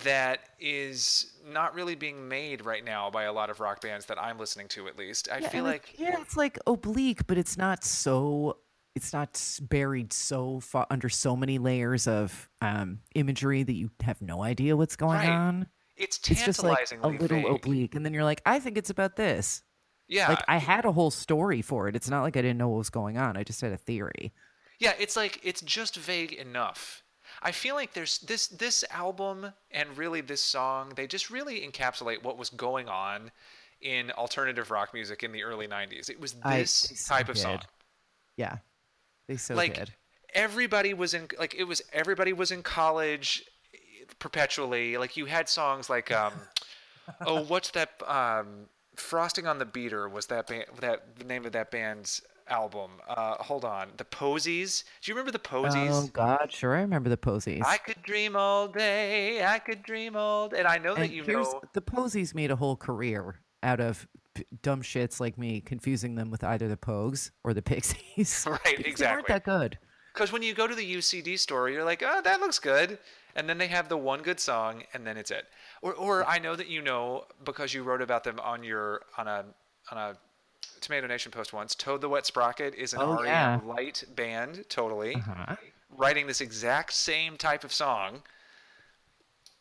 that is not really being made right now by a lot of rock bands that I'm listening to at least. I Yeah, feel it- like yeah, it's like oblique, but it's not so. It's not buried so far under so many layers of um, imagery that you have no idea what's going Right. on. it's It's just like a tantalizingly little vague. oblique, and then you're like, I think it's about this. Yeah, Like I had a whole story for it. It's not like I didn't know what was going on. I just had a theory. Yeah, it's like it's just vague enough. I feel like there's this this album and really this song, they just really encapsulate what was going on in alternative rock music in the early 90s. It was this they so type of song. Yeah, they so like did. everybody was in like it was everybody was in college perpetually. Like you had songs like um oh, what's that um Frosting on the Beater was that band that the name of that band's album. Uh hold on. The Posies. Do you remember the Posies? Oh God, sure, I remember the posies. I could dream all day. I could dream all day. And I know that and you know. the posies made a whole career out of p- dumb shits like me confusing them with either the Pogues or the Pixies. Right, because They weren't that good. Because when you go to the UCD store, you're like, oh, that looks good. And then they have the one good song, and then it's it. Or, or I know that you know because you wrote about them on your on a on a Tomato Nation post once. Toad the Wet Sprocket is an Oh, REM yeah. light band, totally Uh-huh. writing this exact same type of song.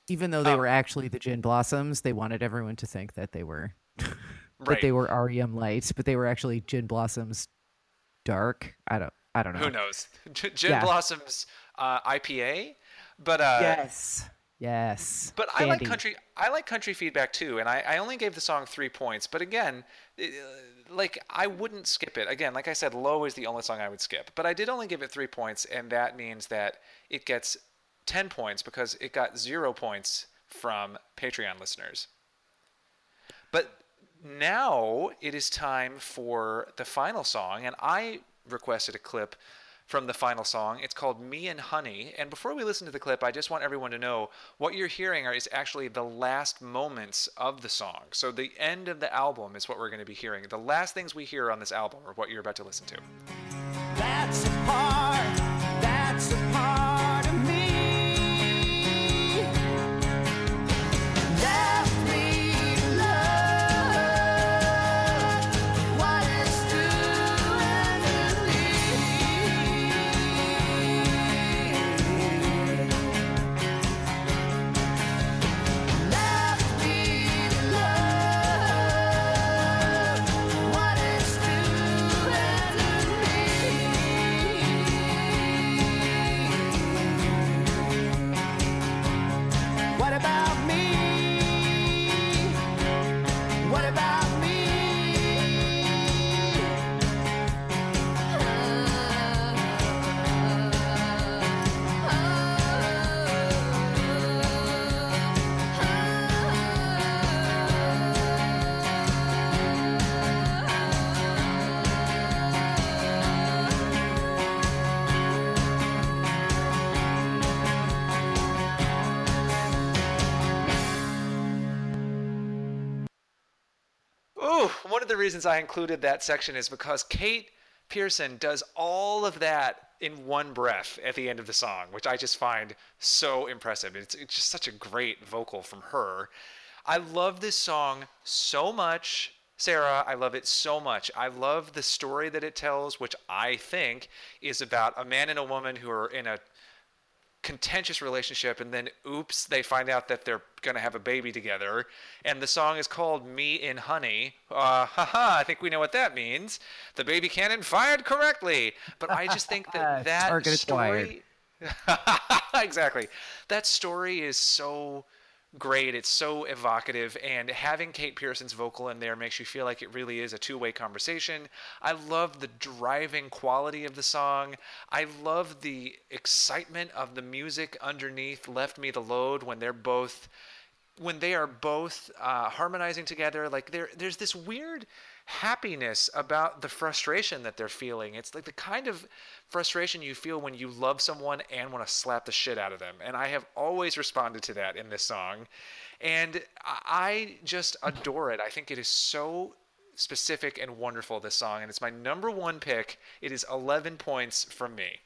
Even though they Um, were actually the Gin Blossoms, they wanted everyone to think that they were that Right. they were REM lights, but they were actually Gin Blossoms Dark. I don't. I don't know. Who knows? Gin Yeah. Blossoms uh, IPA, but uh, Yes. Yes. But I like country. I like country feedback too, and I, I only gave the song three points. But again, uh, like I wouldn't skip it. Again, like I said, "Low" is the only song I would skip. But I did only give it three points, and that means that it gets ten points because it got zero points from Patreon listeners. But now it is time for the final song, and I requested a clip from the final song. It's called Me in Honey. And before we listen to the clip, I just want everyone to know what you're hearing is actually the last moments of the song. So the end of the album is what we're going to be hearing. The last things we hear on this album are what you're about to listen to. Reasons I included that section is because Kate Pierson does all of that in one breath at the end of the song, which I just find so impressive. It's, it's just such a great vocal from her. I love this song so much. Sarah, I love it so much. I love the story that it tells, which I think is about a man and a woman who are in a contentious relationship and then oops they find out that they're going to have a baby together. And the song is called me in honey. Uh haha i think we know what that means. The baby cannon fired correctly. But i just think that that story exactly. That story is so great. It's so evocative and having kate pierson's vocal in there makes you feel like it really is a two-way conversation. I love the driving quality of the song. I love the excitement of the music underneath left me the load when they're both when they are both uh, harmonizing together. Like there there's this weird happiness about the frustration that they're feeling. It's like the kind of frustration you feel when you love someone and want to slap the shit out of them and i have always responded to that in this song. And I- just adore it. I think it is so specific and wonderful this song and it's my number one pick. It is 11 points from me.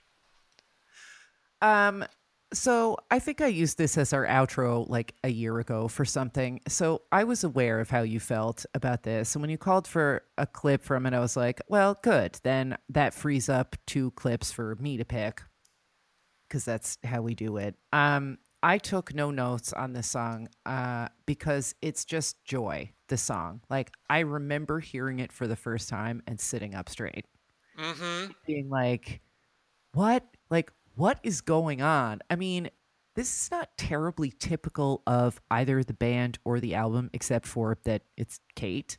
Um, so I think I used this as our outro like a year ago for something. So I was aware of how you felt about this. And when you called for a clip from it, I was like, well, good. Then that frees up two clips for me to pick because that's how we do it. Um, I took no notes on this song uh, because it's just joy, the song. Like, I remember hearing it for the first time and sitting up straight. Mm-hmm. Being like, what? Like, what is going on? I mean, this is not terribly typical of either the band or the album, except for that it's Kate.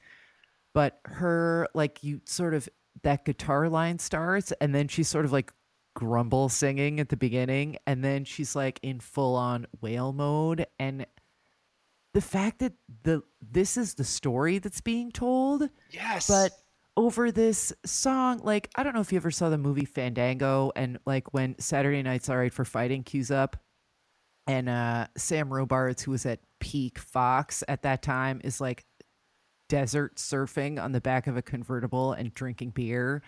But her, like, you sort of, that guitar line starts, and then she's sort of like grumble singing at the beginning, and then she's like in full on whale mode. And the fact that the this is the story that's being told yes but over this song like i don't know if you ever saw the movie fandango and like when saturday night's all right for fighting cues up and uh sam robards who was at peak fox at that time is like desert surfing on the back of a convertible and drinking beer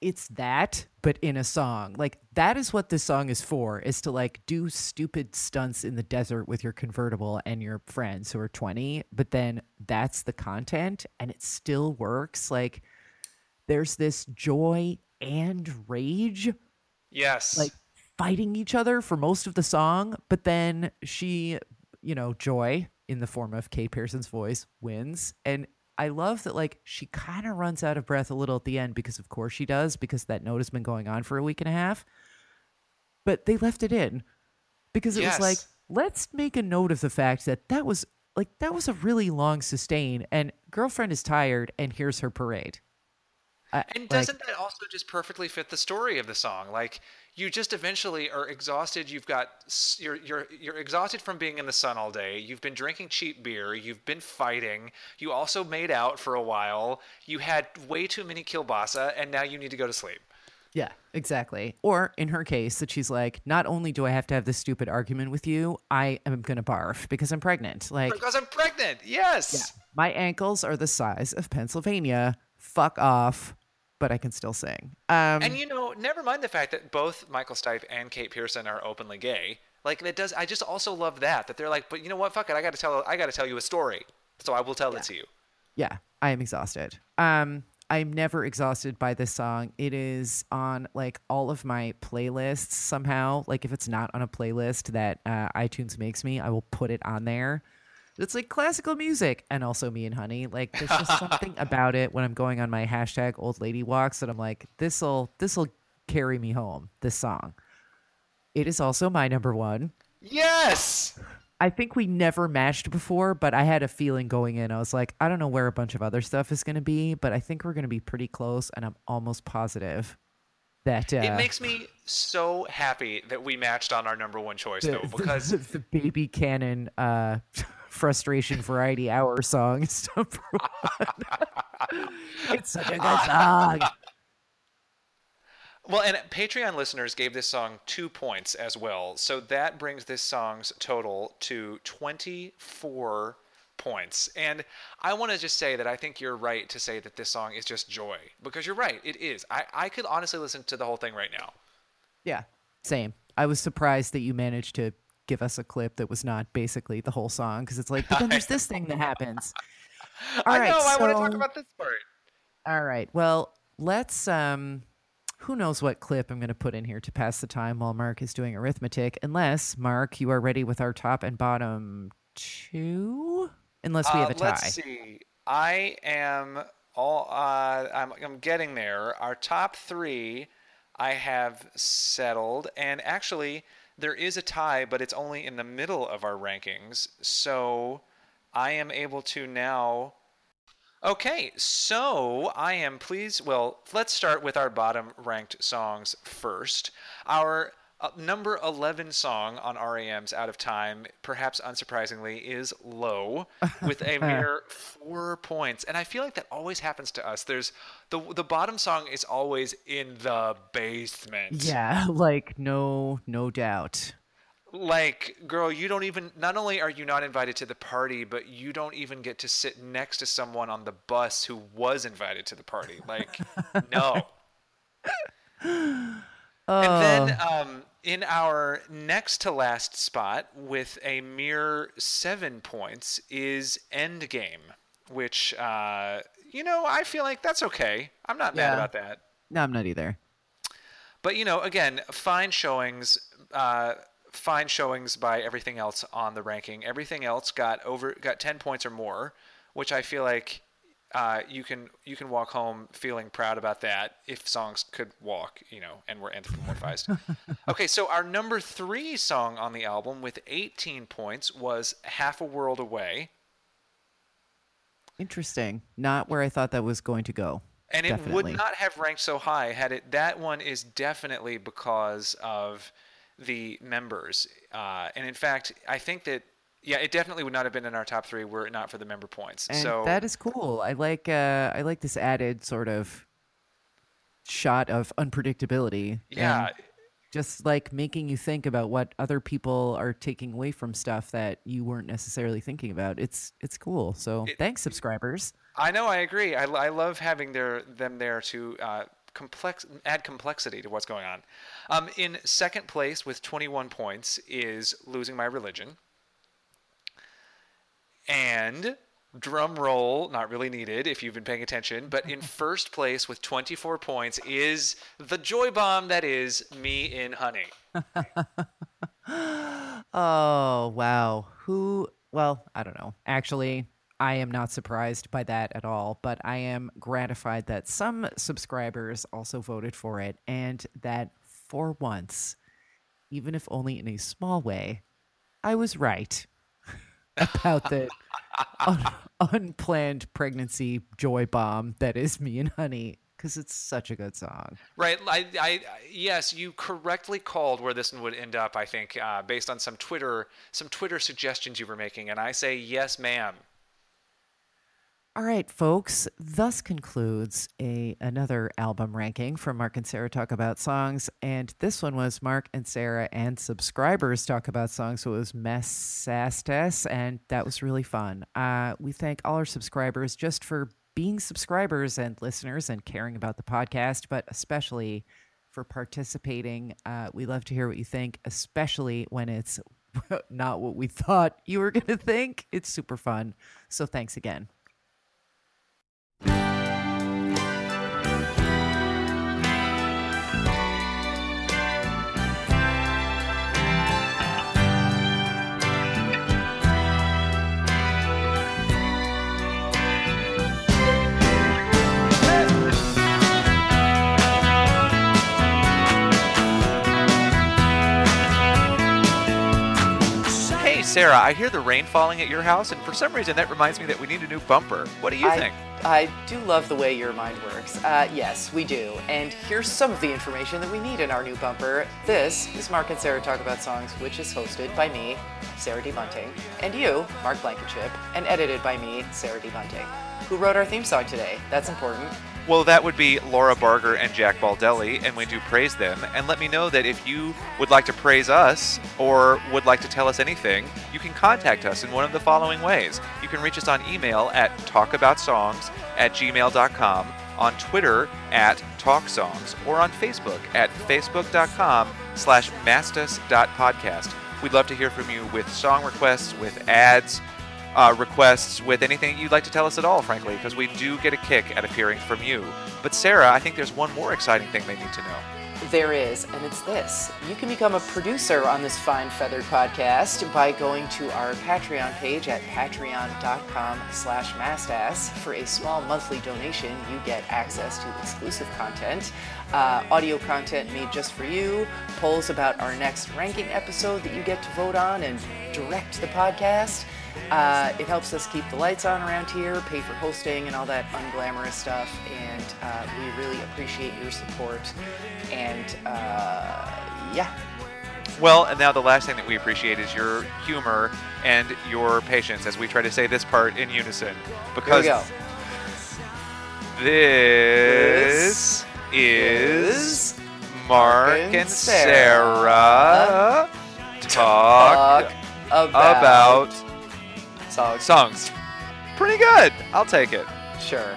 it's that but in a song. Like that is what this song is for is to like do stupid stunts in the desert with your convertible and your friends who are 20 but then that's the content and it still works. Like there's this joy and rage yes. like fighting each other for most of the song, but then she, you know, Joy in the form of Kate Pierson's voice wins. And I love that like she kind of runs out of breath a little at the end because of course she does because that note has been going on for a week and a half. But they left it in because it Yes. was like let's make a note of the fact that that was like that was a really long sustain and girlfriend is tired and here's her parade. I- And doesn't that also just perfectly fit the story of the song? Like you just eventually are exhausted. You've got you're you're you're exhausted from being in the sun all day. You've been drinking cheap beer. You've been fighting. You also made out for a while. You had way too many kielbasa, and now you need to go to sleep. Yeah, exactly. Or in her case, that she's like, not only do I have to have this stupid argument with you, I am going to barf because I'm pregnant. Like, Because I'm pregnant. Yes. my ankles are the size of Pennsylvania. Fuck off, but I can still sing. Um, And you know, never mind the fact that both Michael Stipe and Kate Pierson are openly gay. Like it does. I just also love that that they're like, but you know what? Fuck it. I got to tell. I got to tell you a story. So I will tell it to you. yeah, I am exhausted. Um, I'm never exhausted by this song. It is on like all of my playlists somehow. Like if it's not on a playlist that uh, iTunes makes me, I will put it on there. It's like classical music and also me and honey. Like there's just something about it when I'm going on my hashtag old lady walks that I'm like, this'll this'll carry me home, this song. It is also my number one. Yes. I think we never matched before, but I had a feeling going in. I was like, I don't know where a bunch of other stuff is going to be, but I think we're going to be pretty close, and I'm almost positive that uh, It makes me so happy that we matched on our number one choice the, though, because the, the baby cannon uh, frustration variety hour song is number one. it's such a good song. Well, and Patreon listeners gave this song two points as well. So that brings this song's total to 24 points. And I want to just say that I think you're right to say that this song is just joy because you're right. It is. I, I could honestly listen to the whole thing right now. Yeah, same. I was surprised that you managed to give us a clip that was not basically the whole song because it's like, but then there's this thing that happens. All I right, know. I want to talk about this part. All right. Well, let's um who knows what clip I'm going to put in here to pass the time while Mark is doing arithmetic unless Mark you are ready with our top and bottom two unless we Uh, have a tie. Let's see. I am all. Uh, I'm, I'm getting there. Our top three, I have settled, and actually, there is a tie, but it's only in the middle of our rankings. So, I am able to now. Okay, so I am pleased. Well, let's start with our bottom ranked songs first. Our uh, number 11 song on REM's Out of Time, perhaps unsurprisingly, is Low with a mere four points. And I feel like that always happens to us. There's the the bottom song is always in the basement. yeah, like no no doubt. Like, girl, you don't even, not only are you not invited to the party, but you don't even get to sit next to someone on the bus who was invited to the party. Like, no. And then um, in our next to last spot with a mere seven points is Endgame, which, uh, you know, I feel like that's okay. I'm not mad about that. No, I'm not either. But you know, again, fine showings, uh, fine showings by everything else on the ranking. Everything else got over got ten points or more, which I feel like uh, you can you can walk home feeling proud about that if songs could walk, you know, and were anthropomorphized. okay, so our number three song on the album with 18 points was "Half a World Away." Interesting. Not where I thought that was going to go. And it Definitely. would not have ranked so high had it. That one is definitely because of the members. Uh, and in fact, I think that yeah, it definitely would not have been in our top three were it not for the member points. And so that is cool. I like uh I like this added sort of shot of unpredictability. yeah, just like making you think about what other people are taking away from stuff that you weren't necessarily thinking about. It's it's cool. So thanks, subscribers. I know I agree. I, I love having their them there to uh, complex add complexity to what's going on. Um, in second place with 21 points is "Losing My Religion," and drum roll, not really needed if you've been paying attention. But in first place with 24 points is the joy bomb that is "Me in Honey." Oh wow. Who? Well, I don't know. Actually, I am not surprised by that at all. But I am gratified that some subscribers also voted for it, and that for once, even if only in a small way, I was right about the un- unplanned pregnancy joy bomb that is Me in Honey because it's such a good song. Right. I, I, yes, you correctly called where this one would end up. I think uh, based on some Twitter, some Twitter suggestions you were making, and I say yes, ma'am. All right, folks. Thus concludes a another album ranking from Mark and Sarah Talk About Songs, and this one was Mark and Sarah and subscribers talk about songs. So it was Messastes, and that was really fun. Uh, we thank all our subscribers just for being subscribers and listeners and caring about the podcast, but especially for participating. Uh, we love to hear what you think, especially when it's not what we thought you were going to think. It's super fun. So thanks again. Hey, Sarah, I hear the rain falling at your house, and for some reason that reminds me that we need a new bumper. What do you I, think? I do love the way your mind works. Uh, yes, we do. And here's some of the information that we need in our new bumper. This is Mark and Sarah Talk About Songs, which is hosted by me, Sarah D. Bunting, and you, Mark Blankenship, and edited by me, Sarah D. Bunting. Who wrote our theme song today? That's important. Well, that would be Laura Barger and Jack Baldelli, and we do praise them. And let me know that if you would like to praise us or would like to tell us anything, you can contact us in one of the following ways. You can reach us on email at talkaboutsongs at gmail.com, on Twitter at talksongs, or on Facebook at facebook.com slash mastas.podcast. We'd love to hear from you with song requests, with ads, uh, requests, with anything you'd like to tell us at all, frankly, because we do get a kick at appearing from you. But Sarah, I think there's one more exciting thing they need to know. There is, and it's this. You can become a producer on this fine feathered podcast by going to our Patreon page at patreon.com slash mastas. For a small monthly donation, you get access to exclusive content, uh, audio content made just for you, polls about our next ranking episode that you get to vote on and direct the podcast. Uh, it helps us keep the lights on around here, pay for hosting and all that unglamorous stuff, and uh, we really appreciate your support. And uh, yeah, Well, and now the last thing that we appreciate is your humor and your patience as we try to say this part in unison. Because go. this is Is Mark and Sarah Sarah talk about, about songs. songs. Pretty good. I'll take it. Sure.